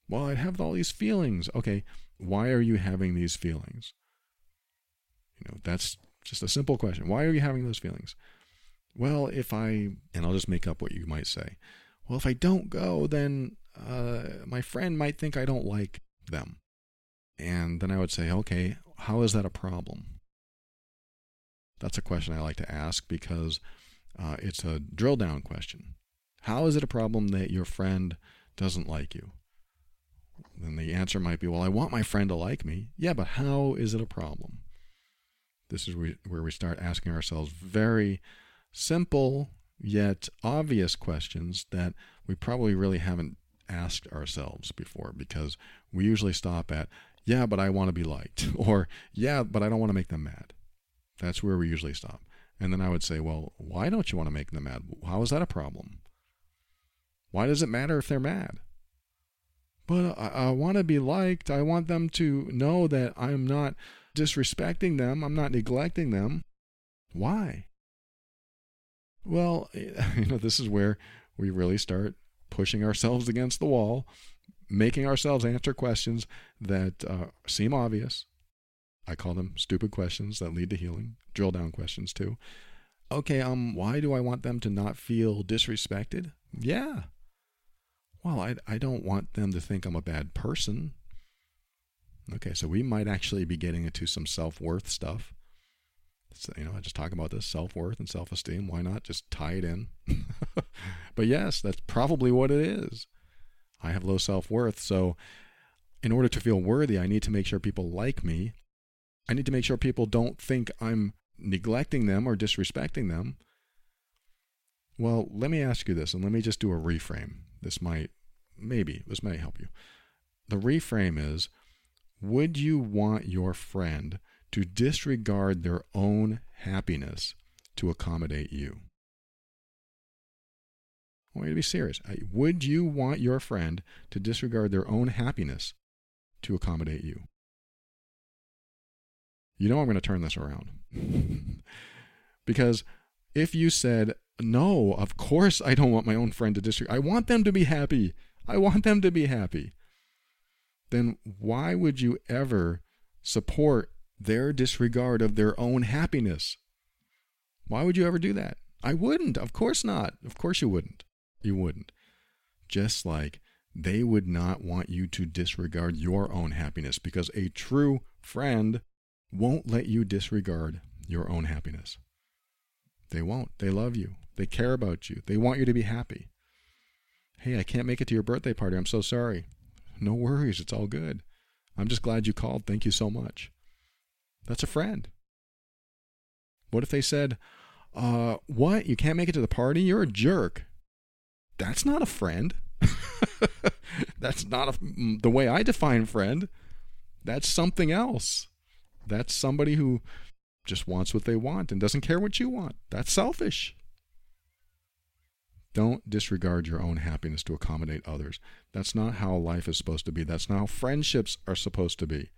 Well, I'd have all these feelings. Okay, why are you having these feelings? You know, that's just a simple question. Why are you having those feelings? Well, if I, and I'll just make up what you might say. Well, if I don't go, then uh, my friend might think I don't like them. And then I would say, okay, how is that a problem? That's a question I like to ask because uh, it's a drill down question. How is it a problem that your friend doesn't like you? Then the answer might be, well, I want my friend to like me. Yeah, but how is it a problem? This is where we start asking ourselves very simple yet obvious questions that we probably really haven't asked ourselves before because we usually stop at, yeah, but I want to be liked, [laughs] or yeah, but I don't want to make them mad. That's where we usually stop. And then I would say, well, why don't you want to make them mad? How is that a problem? Why does it matter if they're mad? But I, I want to be liked. I want them to know that I'm not disrespecting them, I'm not neglecting them. Why? Well, [laughs] you know, this is where we really start pushing ourselves against the wall making ourselves answer questions that uh, seem obvious. I call them stupid questions that lead to healing, drill down questions too. Okay, um, why do I want them to not feel disrespected? Yeah. Well, I, I don't want them to think I'm a bad person. Okay, so we might actually be getting into some self worth stuff. So, you know, I just talk about this self worth and self esteem. Why not just tie it in? [laughs] but yes, that's probably what it is. I have low self worth. So, in order to feel worthy, I need to make sure people like me. I need to make sure people don't think I'm neglecting them or disrespecting them. Well, let me ask you this, and let me just do a reframe. This might, maybe, this might help you. The reframe is Would you want your friend to disregard their own happiness to accommodate you? I want you to be serious. Would you want your friend to disregard their own happiness to accommodate you? You know I'm going to turn this around. [laughs] because if you said, no, of course I don't want my own friend to disregard, I want them to be happy. I want them to be happy. Then why would you ever support their disregard of their own happiness? Why would you ever do that? I wouldn't. Of course not. Of course you wouldn't. You wouldn't. Just like they would not want you to disregard your own happiness because a true friend won't let you disregard your own happiness. They won't. They love you. They care about you. They want you to be happy. Hey, I can't make it to your birthday party. I'm so sorry. No worries. It's all good. I'm just glad you called. Thank you so much. That's a friend. What if they said, uh, what? You can't make it to the party? You're a jerk. That's not a friend. [laughs] That's not a, the way I define friend. That's something else. That's somebody who just wants what they want and doesn't care what you want. That's selfish. Don't disregard your own happiness to accommodate others. That's not how life is supposed to be. That's not how friendships are supposed to be.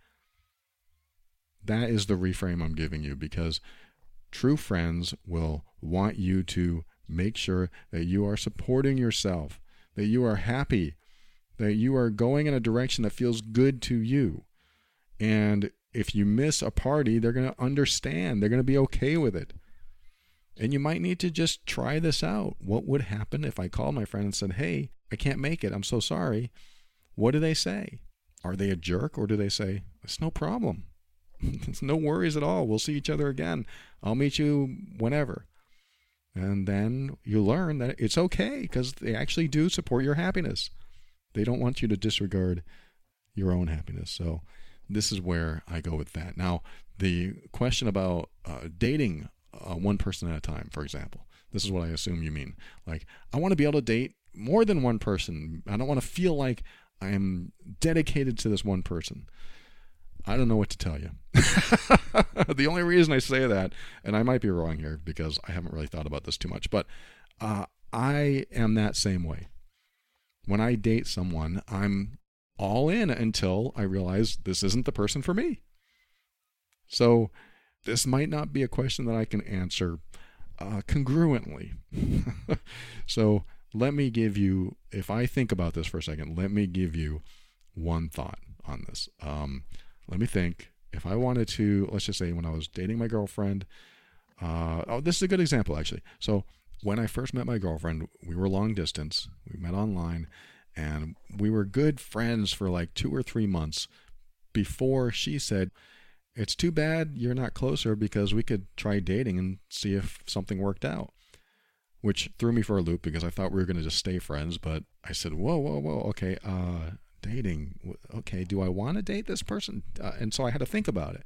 That is the reframe I'm giving you because true friends will want you to make sure that you are supporting yourself, that you are happy, that you are going in a direction that feels good to you. And if you miss a party, they're going to understand. They're going to be okay with it. And you might need to just try this out. What would happen if I called my friend and said, Hey, I can't make it. I'm so sorry. What do they say? Are they a jerk or do they say, It's no problem? [laughs] it's no worries at all. We'll see each other again. I'll meet you whenever. And then you learn that it's okay because they actually do support your happiness. They don't want you to disregard your own happiness. So, this is where I go with that. Now, the question about uh, dating uh, one person at a time, for example, this is what I assume you mean. Like, I want to be able to date more than one person. I don't want to feel like I am dedicated to this one person. I don't know what to tell you. [laughs] the only reason I say that, and I might be wrong here because I haven't really thought about this too much, but uh, I am that same way. When I date someone, I'm all in until I realize this isn't the person for me. So, this might not be a question that I can answer uh, congruently. [laughs] so, let me give you, if I think about this for a second, let me give you one thought on this. Um, let me think. If I wanted to, let's just say when I was dating my girlfriend, uh, oh, this is a good example actually. So, when I first met my girlfriend, we were long distance. We met online, and we were good friends for like two or three months before she said, It's too bad you're not closer because we could try dating and see if something worked out. Which threw me for a loop because I thought we were going to just stay friends. But I said, Whoa, whoa, whoa. Okay, uh, dating. Okay, do I want to date this person? Uh, and so I had to think about it.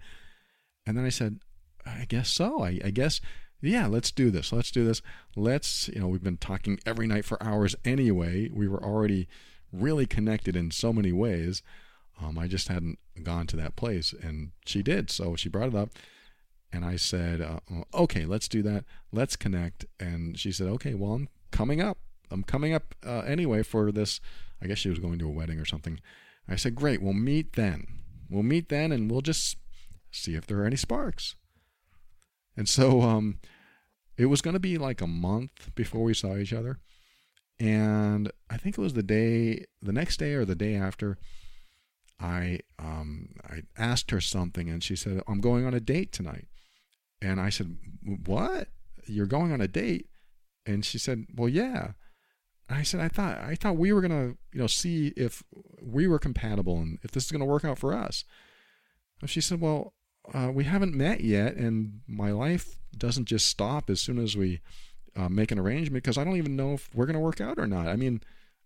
And then I said, I guess so. I, I guess yeah, let's do this. Let's do this. Let's, you know, we've been talking every night for hours anyway. We were already really connected in so many ways. Um, I just hadn't gone to that place, and she did. So she brought it up, and I said, uh, "Okay, let's do that. Let's connect." And she said, "Okay, well, I'm coming up. I'm coming up uh, anyway for this. I guess she was going to a wedding or something." I said, "Great. We'll meet then. We'll meet then, and we'll just see if there are any sparks." And so um, it was going to be like a month before we saw each other. And I think it was the day, the next day or the day after, I um, I asked her something, and she said, "I'm going on a date tonight." And I said, "What? You're going on a date?" And she said, "Well, yeah." And I said, "I thought I thought we were gonna, you know, see if we were compatible and if this is gonna work out for us." And she said, "Well, uh, we haven't met yet, and my life doesn't just stop as soon as we uh, make an arrangement because I don't even know if we're to work out or not. I mean,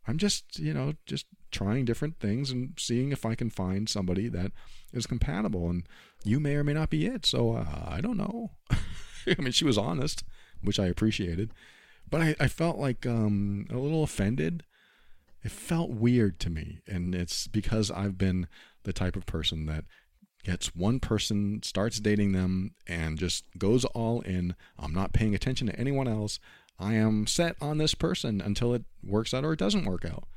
I'm just, you know, just trying different things and seeing if I can find somebody that is compatible. And you may or may not be it. So uh, I don't know. [laughs] I mean, she was honest, which I appreciated. But I, I felt like um, a little offended. It felt weird to me. And it's because I've been the type of person that gets one person, starts dating them, and just goes all in. I'm not paying attention to anyone else. I am set on this person until it works out or it doesn't work out.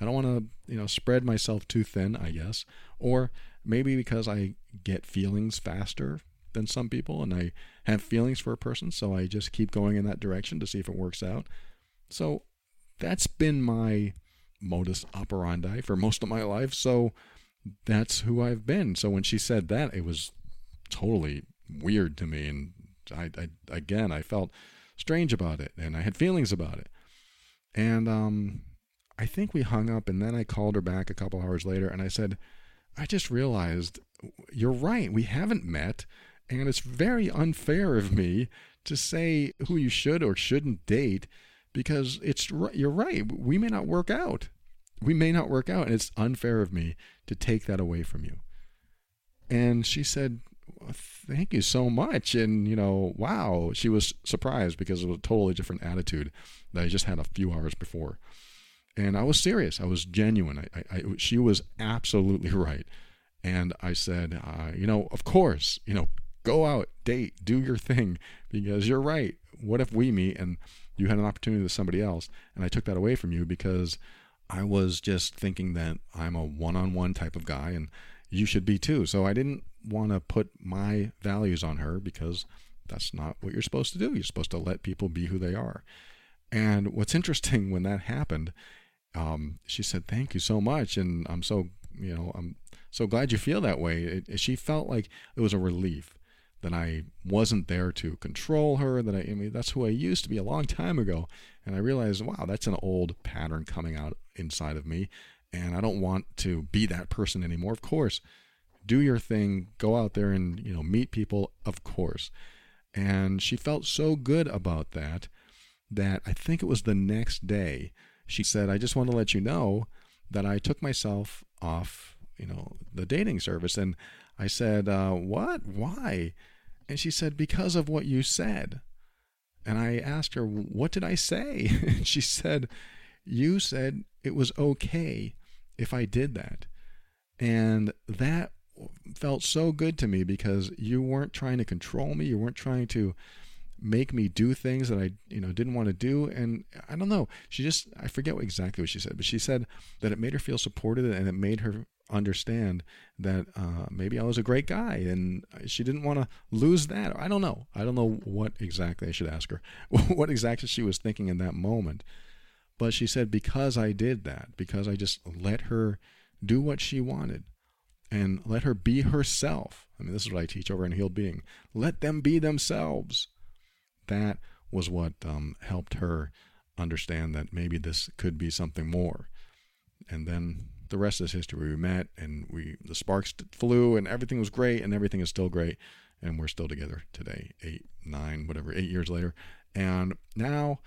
I don't want to, you know, spread myself too thin, I guess. Or maybe because I get feelings faster than some people and I have feelings for a person, so I just keep going in that direction to see if it works out. So that's been my modus operandi for most of my life. So that's who I've been. So when she said that, it was totally weird to me and I, I again, I felt strange about it, and I had feelings about it. And um, I think we hung up, and then I called her back a couple hours later, and I said, I just realized you're right. We haven't met, and it's very unfair of me to say who you should or shouldn't date because it's you're right. We may not work out. We may not work out, and it's unfair of me to take that away from you. And she said, thank you so much. And, you know, wow, she was surprised because it was a totally different attitude that I just had a few hours before. And I was serious. I was genuine. I, I, I she was absolutely [laughs] right. And I said, uh, you know, of course, you know, go out, date, do your thing because you're right. What if we meet and you had an opportunity with somebody else and I took that away from you because I was just thinking that I'm a one on one type of guy and you should be too. So I didn't want to put my values on her because that's not what you're supposed to do. You're supposed to let people be who they are. And what's interesting when that happened, um, she said, "Thank you so much," and I'm so you know I'm so glad you feel that way. It, she felt like it was a relief that I wasn't there to control her. That I, I mean, that's who I used to be a long time ago, and I realized, wow, that's an old pattern coming out inside of me, and I don't want to be that person anymore. Of course, do your thing, go out there and, you know, meet people, of course. And she felt so good about that that I think it was the next day she said, I just want to let you know that I took myself off, you know, the dating service. And I said, uh, What? Why? And she said, Because of what you said. And I asked her, What did I say? [laughs] and she said, You said it was okay if I did that. And that felt so good to me because you weren't trying to control me. You weren't trying to make me do things that I, you know, didn't want to do. And I don't know. She just, I forget exactly what she said, but she said that it made her feel supported and it made her understand that uh, maybe I was a great guy and she didn't want to lose that. I don't know. I don't know what exactly I should ask her, [laughs] what exactly she was thinking in that moment. But she said, because I did that, because I just let her do what she wanted, and let her be herself. I mean, this is what I teach over in Healed Being. Let them be themselves. That was what um, helped her understand that maybe this could be something more. And then the rest is history. We met and we the sparks flew and everything was great and everything is still great and we're still together today, eight, nine, whatever, eight years later. And now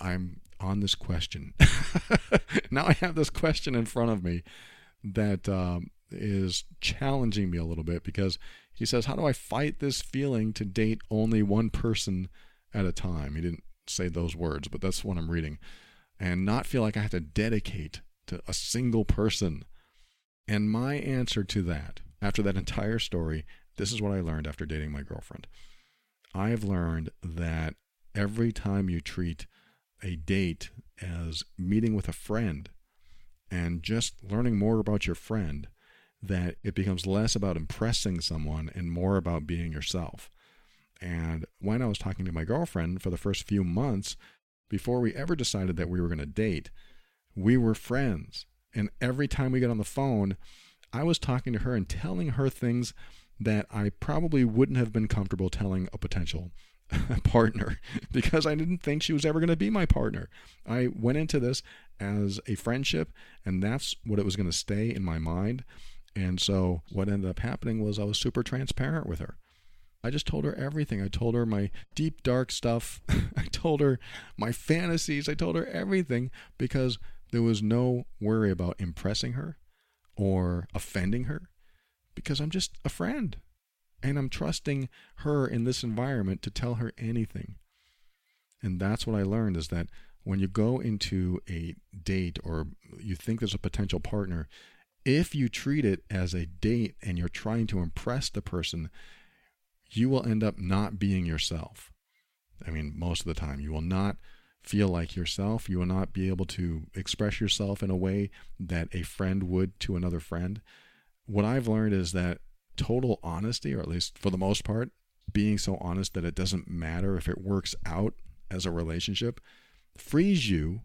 I'm on this question. [laughs] now I have this question in front of me that um, is challenging me a little bit because he says, How do I fight this feeling to date only one person at a time? He didn't say those words, but that's what I'm reading. And not feel like I have to dedicate to a single person. And my answer to that, after that entire story, this is what I learned after dating my girlfriend. I've learned that every time you treat a date as meeting with a friend and just learning more about your friend, that it becomes less about impressing someone and more about being yourself. And when I was talking to my girlfriend for the first few months, before we ever decided that we were going to date, we were friends. And every time we got on the phone, I was talking to her and telling her things that I probably wouldn't have been comfortable telling a potential [laughs] partner [laughs] because I didn't think she was ever going to be my partner. I went into this as a friendship, and that's what it was going to stay in my mind. And so what ended up happening was I was super transparent with her. I just told her everything. I told her my deep, dark stuff. [laughs] I told her my fantasies. I told her everything because there was no worry about impressing her or offending her because I'm just a friend and I'm trusting her in this environment to tell her anything. And that's what I learned is that when you go into a date or you think there's a potential partner, if you treat it as a date and you're trying to impress the person, you will end up not being yourself. I mean, most of the time, you will not feel like yourself. You will not be able to express yourself in a way that a friend would to another friend. What I've learned is that total honesty, or at least for the most part, being so honest that it doesn't matter if it works out as a relationship, frees you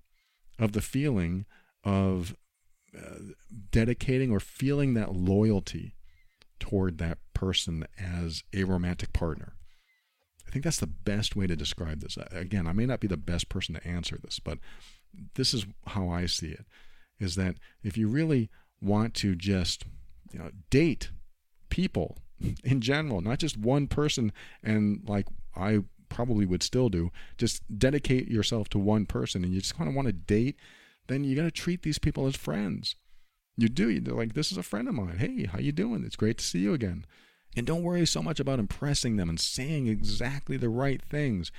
of the feeling of dedicating or feeling that loyalty toward that person as a romantic partner. I think that's the best way to describe this. Again, I may not be the best person to answer this, but this is how I see it is that if you really want to just you know date people [laughs] in general, not just one person and like I probably would still do, just dedicate yourself to one person and you just kind of want to date, then you got to treat these people as friends. You do. You're like, this is a friend of mine. Hey, how you doing? It's great to see you again. And don't worry so much about impressing them and saying exactly the right things,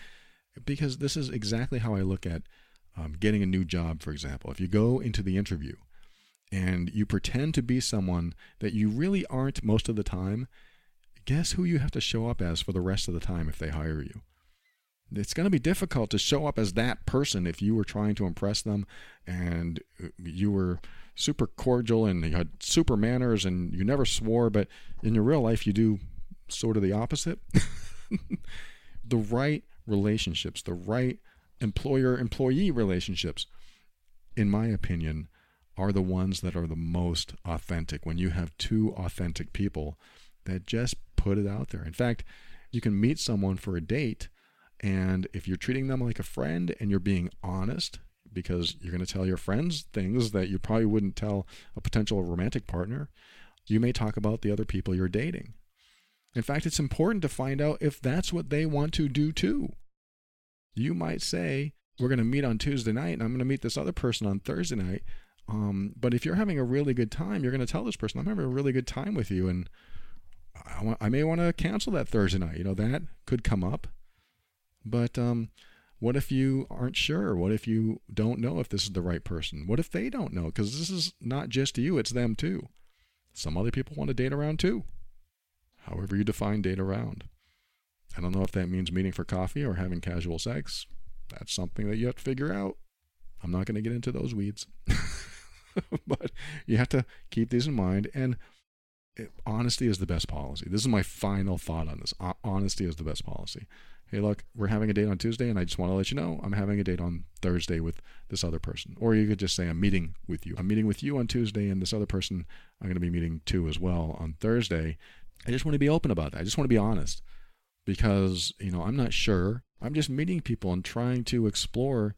because this is exactly how I look at um, getting a new job, for example. If you go into the interview and you pretend to be someone that you really aren't most of the time, guess who you have to show up as for the rest of the time if they hire you? It's going to be difficult to show up as that person if you were trying to impress them and you were super cordial and you had super manners and you never swore, but in your real life you do sort of the opposite. [laughs] the right relationships, the right employer employee relationships, in my opinion, are the ones that are the most authentic. When you have two authentic people that just put it out there. In fact, you can meet someone for a date, and if you're treating them like a friend and you're being honest because you're going to tell your friends things that you probably wouldn't tell a potential romantic partner. You may talk about the other people you're dating. In fact, it's important to find out if that's what they want to do too. You might say, We're going to meet on Tuesday night, and I'm going to meet this other person on Thursday night. Um, but if you're having a really good time, you're going to tell this person, I'm having a really good time with you, and I, want, I may want to cancel that Thursday night. You know, that could come up. But um, what if you aren't sure? What if you don't know if this is the right person? What if they don't know? Because this is not just you, it's them too. Some other people want to date around too. However, you define date around. I don't know if that means meeting for coffee or having casual sex. That's something that you have to figure out. I'm not going to get into those weeds. [laughs] but you have to keep these in mind. And honesty is the best policy. This is my final thought on this. Honesty is the best policy hey, look, we're having a date on Tuesday, and I just want to let you know I'm having a date on Thursday with this other person. Or you could just say, I'm meeting with you. I'm meeting with you on Tuesday, and this other person I'm going to be meeting to as well on Thursday. I just want to be open about that. I just want to be honest because, you know, I'm not sure. I'm just meeting people and trying to explore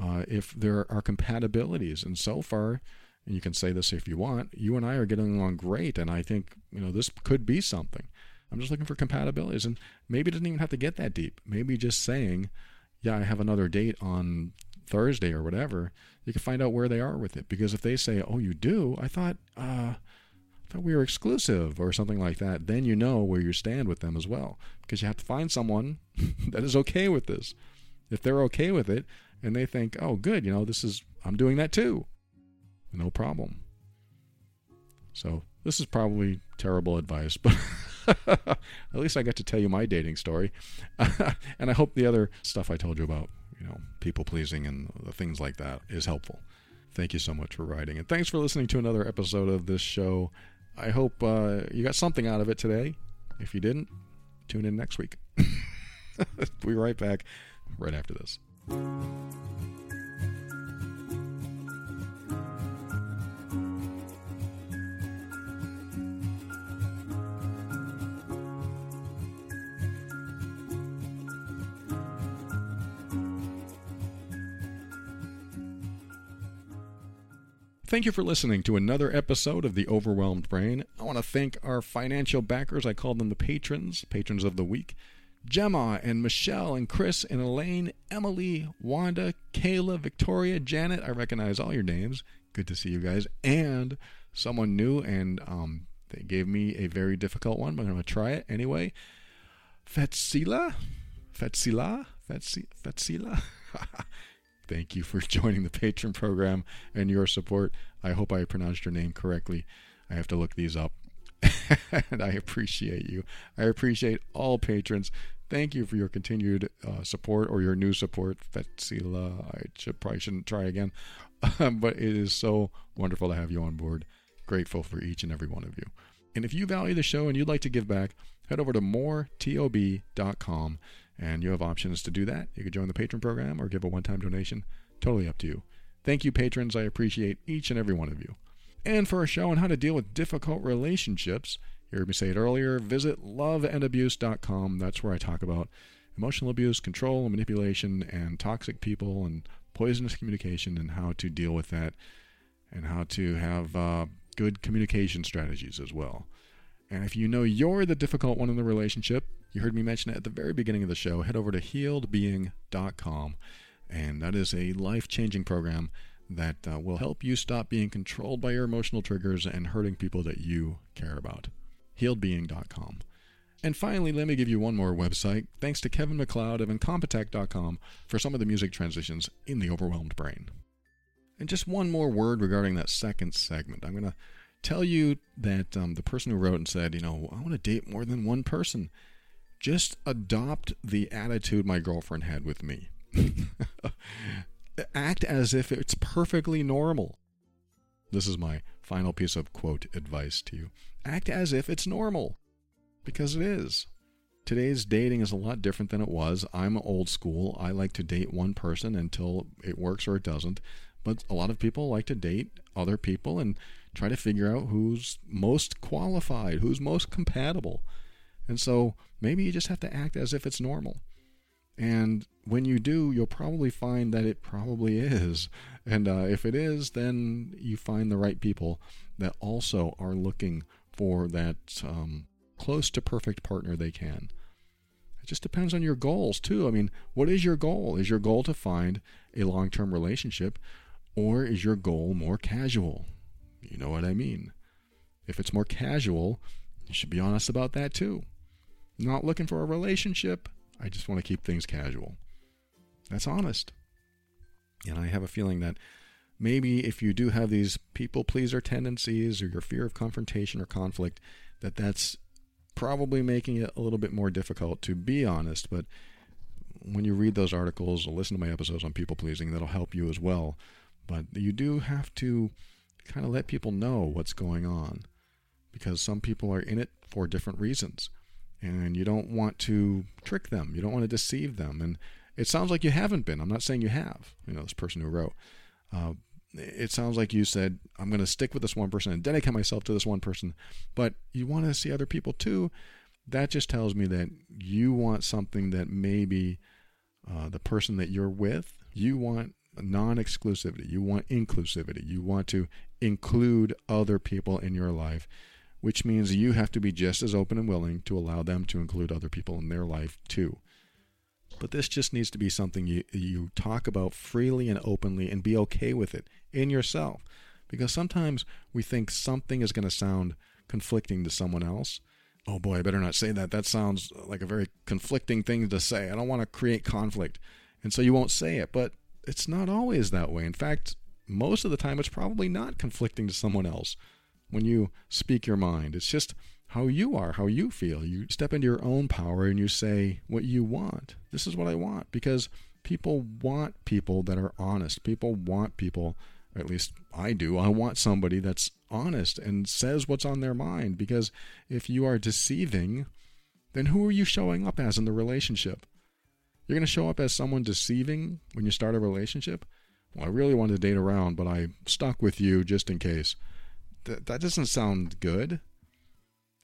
uh, if there are compatibilities. And so far, and you can say this if you want, you and I are getting along great, and I think, you know, this could be something. I'm just looking for compatibilities. And maybe it doesn't even have to get that deep. Maybe just saying, yeah, I have another date on Thursday or whatever, you can find out where they are with it. Because if they say, oh, you do, I thought, uh, I thought we were exclusive or something like that, then you know where you stand with them as well. Because you have to find someone [laughs] that is okay with this. If they're okay with it and they think, oh, good, you know, this is, I'm doing that too, no problem. So this is probably terrible advice, [laughs] but [laughs] at least I got to tell you my dating story. [laughs] and I hope the other stuff I told you about, you know, people pleasing and things like that is helpful. Thank you so much for writing. And thanks for listening to another episode of this show. I hope uh, you got something out of it today. If you didn't, tune in next week. [laughs] we'll be right back right after this. Thank you for listening to another episode of The Overwhelmed Brain. I want to thank our financial backers. I call them the patrons, patrons of the week. Gemma and Michelle and Chris and Elaine, Emily, Wanda, Kayla, Victoria, Janet. I recognize all your names. Good to see you guys. And someone new, and um, they gave me a very difficult one, but I'm going to try it anyway. Fetsila? Fetsila? Fetsila? [laughs] Thank you for [laughs] joining the patron program and your support. I hope I pronounced your name correctly. I have to look these up. [laughs] and I appreciate you. I appreciate all patrons. Thank you for your continued uh, support or your new support. Fetsila, I should, probably shouldn't try again. [laughs] but it is so wonderful to have you on board. Grateful for each and every one of you. And if you value the show and you'd like to give back, head over to moretob.com and you have options to do that. You could join the patron program or give a one time donation. Totally up to you. Thank you, patrons. I appreciate each and every one of you. And for a show on how to deal with difficult relationships, you heard me say it earlier, visit loveandabuse.com. That's where I talk about emotional abuse, control, and manipulation, and toxic people, and poisonous communication, and how to deal with that, and how to have uh, good communication strategies as well. And if you know you're the difficult one in the relationship, you heard me mention it at the very beginning of the show, head over to healedbeing.com. And that is a life changing program that uh, will help you stop being controlled by your emotional triggers and hurting people that you care about. HealedBeing.com. And finally, let me give you one more website. Thanks to Kevin MacLeod of Incompetech.com for some of the music transitions in the overwhelmed brain. And just one more word regarding that second segment. I'm going to tell you that um, the person who wrote and said, you know, I want to date more than one person. Just adopt the attitude my girlfriend had with me. [laughs] Act as if it's perfectly normal. This is my final piece of quote advice to you. Act as if it's normal. Because it is. Today's dating is a lot different than it was. I'm old school. I like to date one person until it works or it doesn't. But a lot of people like to date other people and try to figure out who's most qualified, who's most compatible. And so maybe you just have to act as if it's normal. And when you do, you'll probably find that it probably is. And uh, if it is, then you find the right people that also are looking for that um, close to perfect partner they can. It just depends on your goals, too. I mean, what is your goal? Is your goal to find a long term relationship, or is your goal more casual? You know what I mean. If it's more casual, you should be honest about that, too. Not looking for a relationship, I just want to keep things casual. That's honest. And I have a feeling that maybe if you do have these people pleaser tendencies or your fear of confrontation or conflict, that that's probably making it a little bit more difficult to be honest. But when you read those articles or listen to my episodes on people pleasing, that'll help you as well. But you do have to kind of let people know what's going on because some people are in it for different reasons and you don't want to trick them. You don't want to deceive them. And it sounds like you haven't been. I'm not saying you have. You know, this person who wrote. Uh, it sounds like you said, I'm going to stick with this one person and dedicate myself to this one person, but you want to see other people too. That just tells me that you want something that maybe uh, the person that you're with, you want non exclusivity, you want inclusivity, you want to include other people in your life which means you have to be just as open and willing to allow them to include other people in their life too. But this just needs to be something you, you talk about freely and openly and be okay with it in yourself. Because sometimes we think something is going to sound conflicting to someone else. Oh boy, I better not say that. That sounds like a very conflicting thing to say. I don't want to create conflict. And so you won't say it. But it's not always that way. In fact, most of the time, it's probably not conflicting to someone else when you speak your mind. It's just how you are, how you feel. You step into your own power and you say what you want. This is what I want because people want people that are honest. People want people, at least I do. I want somebody that's honest and says what's on their mind because if you are deceiving, then who are you showing up as in the relationship? You're going to show up as someone deceiving when you start a relationship? I really wanted to date around, but I stuck with you just in case. Th- that doesn't sound good.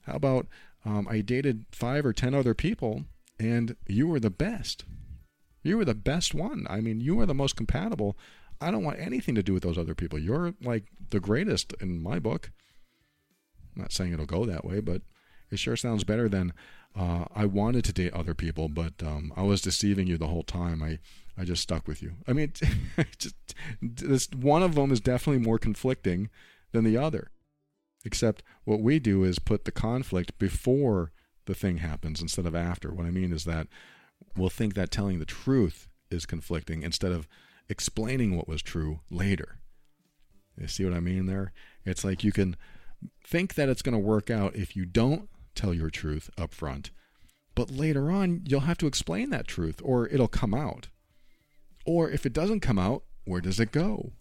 How about um, I dated five or ten other people and you were the best? You were the best one. I mean, you were the most compatible. I don't want anything to do with those other people. You're like the greatest in my book. I'm not saying it'll go that way, but it sure sounds better than uh, I wanted to date other people, but um, I was deceiving you the whole time. I, I just stuck with you. I mean, [laughs] just, this, one of them is definitely more conflicting than the other. Except what we do is put the conflict before the thing happens instead of after. What I mean is that we'll think that telling the truth is conflicting instead of explaining what was true later. You see what I mean there? It's like you can think that it's going to work out if you don't tell your truth up front, but later on you'll have to explain that truth or it'll come out. Or if it doesn't come out, where does it go?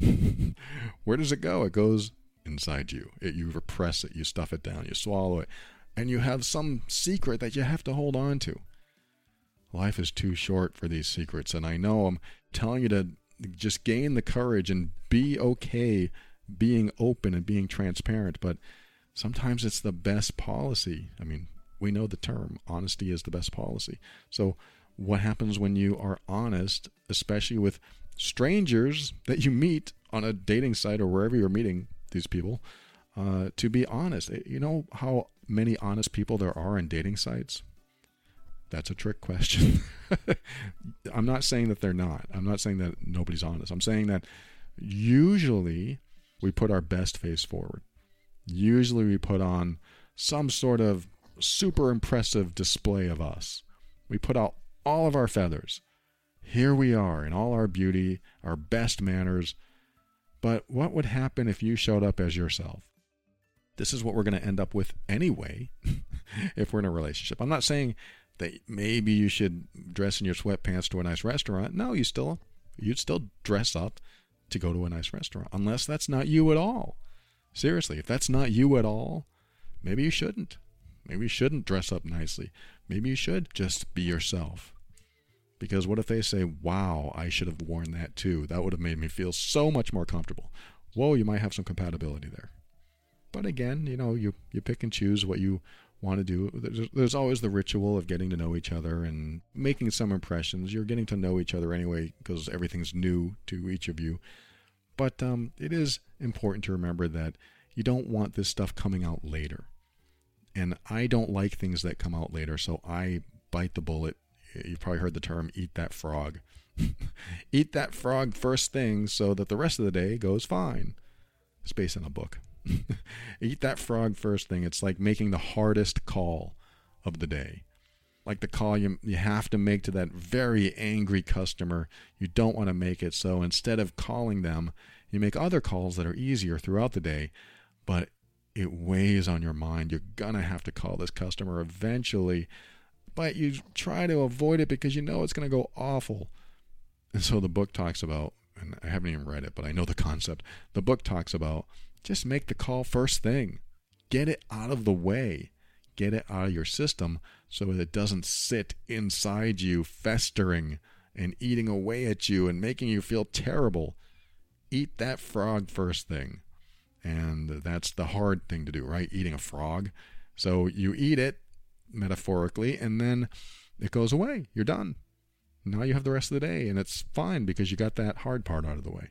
[laughs] Where does it go? It goes inside you. It, you repress it, you stuff it down, you swallow it, and you have some secret that you have to hold on to. Life is too short for these secrets, and I know I'm telling you to just gain the courage and be okay being open and being transparent, but sometimes it's the best policy. I mean, We know the term honesty is the best policy. So, what happens when you are honest, especially with strangers that you meet on a dating site or wherever you're meeting these people? Uh, to be honest, you know how many honest people there are in dating sites? That's a trick question. [laughs] I'm not saying that they're not. I'm not saying that nobody's honest. I'm saying that usually we put our best face forward. Usually we put on some sort of super impressive display of us. We put out all of our feathers. Here we are in all our beauty, our best manners. But what would happen if you showed up as yourself? This is what we're going to end up with anyway [laughs] if we're in a relationship. I'm not saying that maybe you should dress in your sweatpants to a nice restaurant. No, you still you'd still dress up to go to a nice restaurant unless that's not you at all. Seriously, if that's not you at all, maybe you shouldn't. Maybe you shouldn't dress up nicely. Maybe you should just be yourself. Because what if they say, wow, I should have worn that too? That would have made me feel so much more comfortable. Whoa, you might have some compatibility there. But again, you know, you, you pick and choose what you want to do. There's, there's always the ritual of getting to know each other and making some impressions. You're getting to know each other anyway because everything's new to each of you. But um, it is important to remember that you don't want this stuff coming out later. And I don't like things that come out later, so I bite the bullet. You've probably heard the term eat that frog. [laughs] eat that frog first thing so that the rest of the day goes fine. Based on a book. [laughs] Eat that frog first thing. It's like making the hardest call of the day. Like the call you, you have to make to that very angry customer. You don't want to make it. So instead of calling them, you make other calls that are easier throughout the day, but it weighs on your mind. You're going to have to call this customer eventually, but you try to avoid it because you know it's going to go awful. And so the book talks about, and I haven't even read it, but I know the concept. The book talks about just make the call first thing. Get it out of the way. Get it out of your system so that it doesn't sit inside you, festering and eating away at you and making you feel terrible. Eat that frog first thing. And that's the hard thing to do, right? Eating a frog. So you eat it metaphorically and then it goes away. You're done. Now you have the rest of the day and it's fine because you got that hard part out of the way.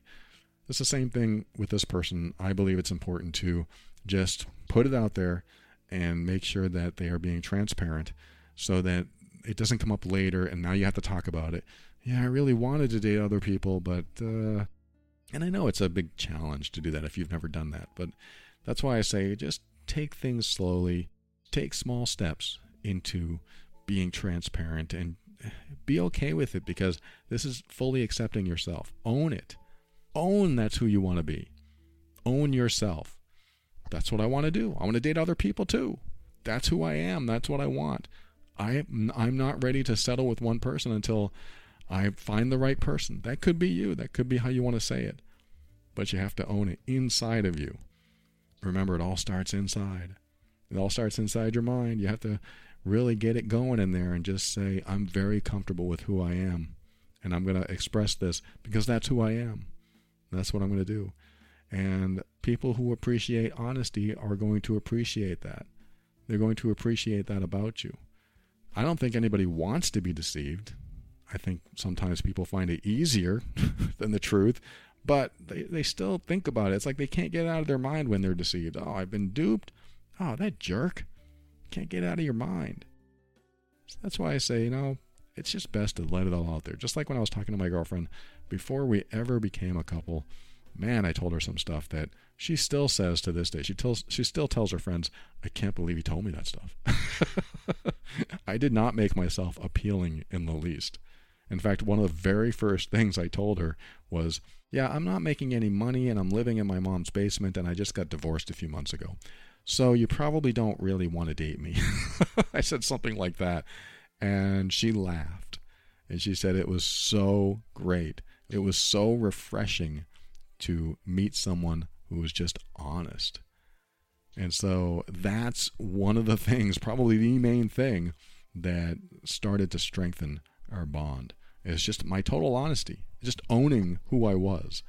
It's the same thing with this person. I believe it's important to just put it out there and make sure that they are being transparent so that it doesn't come up later and now you have to talk about it. Yeah, I really wanted to date other people, but uh, and I know it's a big challenge to do that if you've never done that, but that's why I say just take things slowly, take small steps into being transparent and be okay with it because this is fully accepting yourself. Own it. Own that's who you want to be. Own yourself. That's what I want to do. I want to date other people too. That's who I am. That's what I want. I I'm not ready to settle with one person until I find the right person. That could be you. That could be how you want to say it. But you have to own it inside of you. Remember, it all starts inside. It all starts inside your mind. You have to really get it going in there and just say, I'm very comfortable with who I am. And I'm going to express this because that's who I am. That's what I'm going to do. And people who appreciate honesty are going to appreciate that. They're going to appreciate that about you. I don't think anybody wants to be deceived. I think sometimes people find it easier [laughs] than the truth, but they, they still think about it. It's like they can't get out of their mind when they're deceived. Oh, I've been duped. Oh, that jerk. Can't get out of your mind. So that's why I say, you know, it's just best to let it all out there. Just like when I was talking to my girlfriend before we ever became a couple, man, I told her some stuff that she still says to this day. She tells she still tells her friends, "I can't believe you told me that stuff." [laughs] I did not make myself appealing in the least. In fact, one of the very first things I told her was, "Yeah, I'm not making any money and I'm living in my mom's basement and I just got divorced a few months ago." So you probably don't really want to date me. [laughs] I said something like that, and she laughed. And she said it was so great it was so refreshing to meet someone who was just honest. And so that's one of the things, probably the main thing, that started to strengthen our bond. It's just my total honesty, just owning who I was,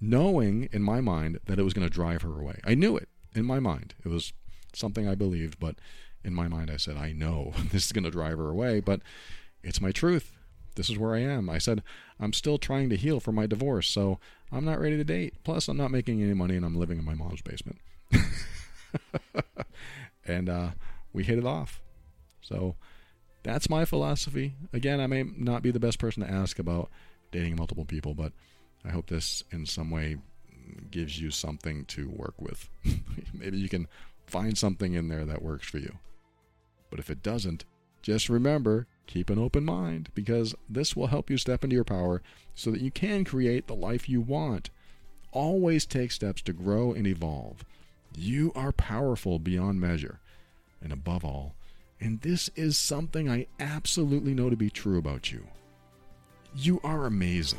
knowing in my mind that it was going to drive her away. I knew it in my mind. It was something I believed, but in my mind, I said, I know [laughs] this is going to drive her away, but it's my truth. This is where I am. I said, I'm still trying to heal from my divorce, so I'm not ready to date. Plus, I'm not making any money and I'm living in my mom's basement. [laughs] and uh, we hit it off. So that's my philosophy. Again, I may not be the best person to ask about dating multiple people, but I hope this in some way gives you something to work with. [laughs] Maybe you can find something in there that works for you. But if it doesn't, just remember keep an open mind because this will help you step into your power so that you can create the life you want. Always take steps to grow and evolve. You are powerful beyond measure. And above all, and this is something I absolutely know to be true about you, you are amazing.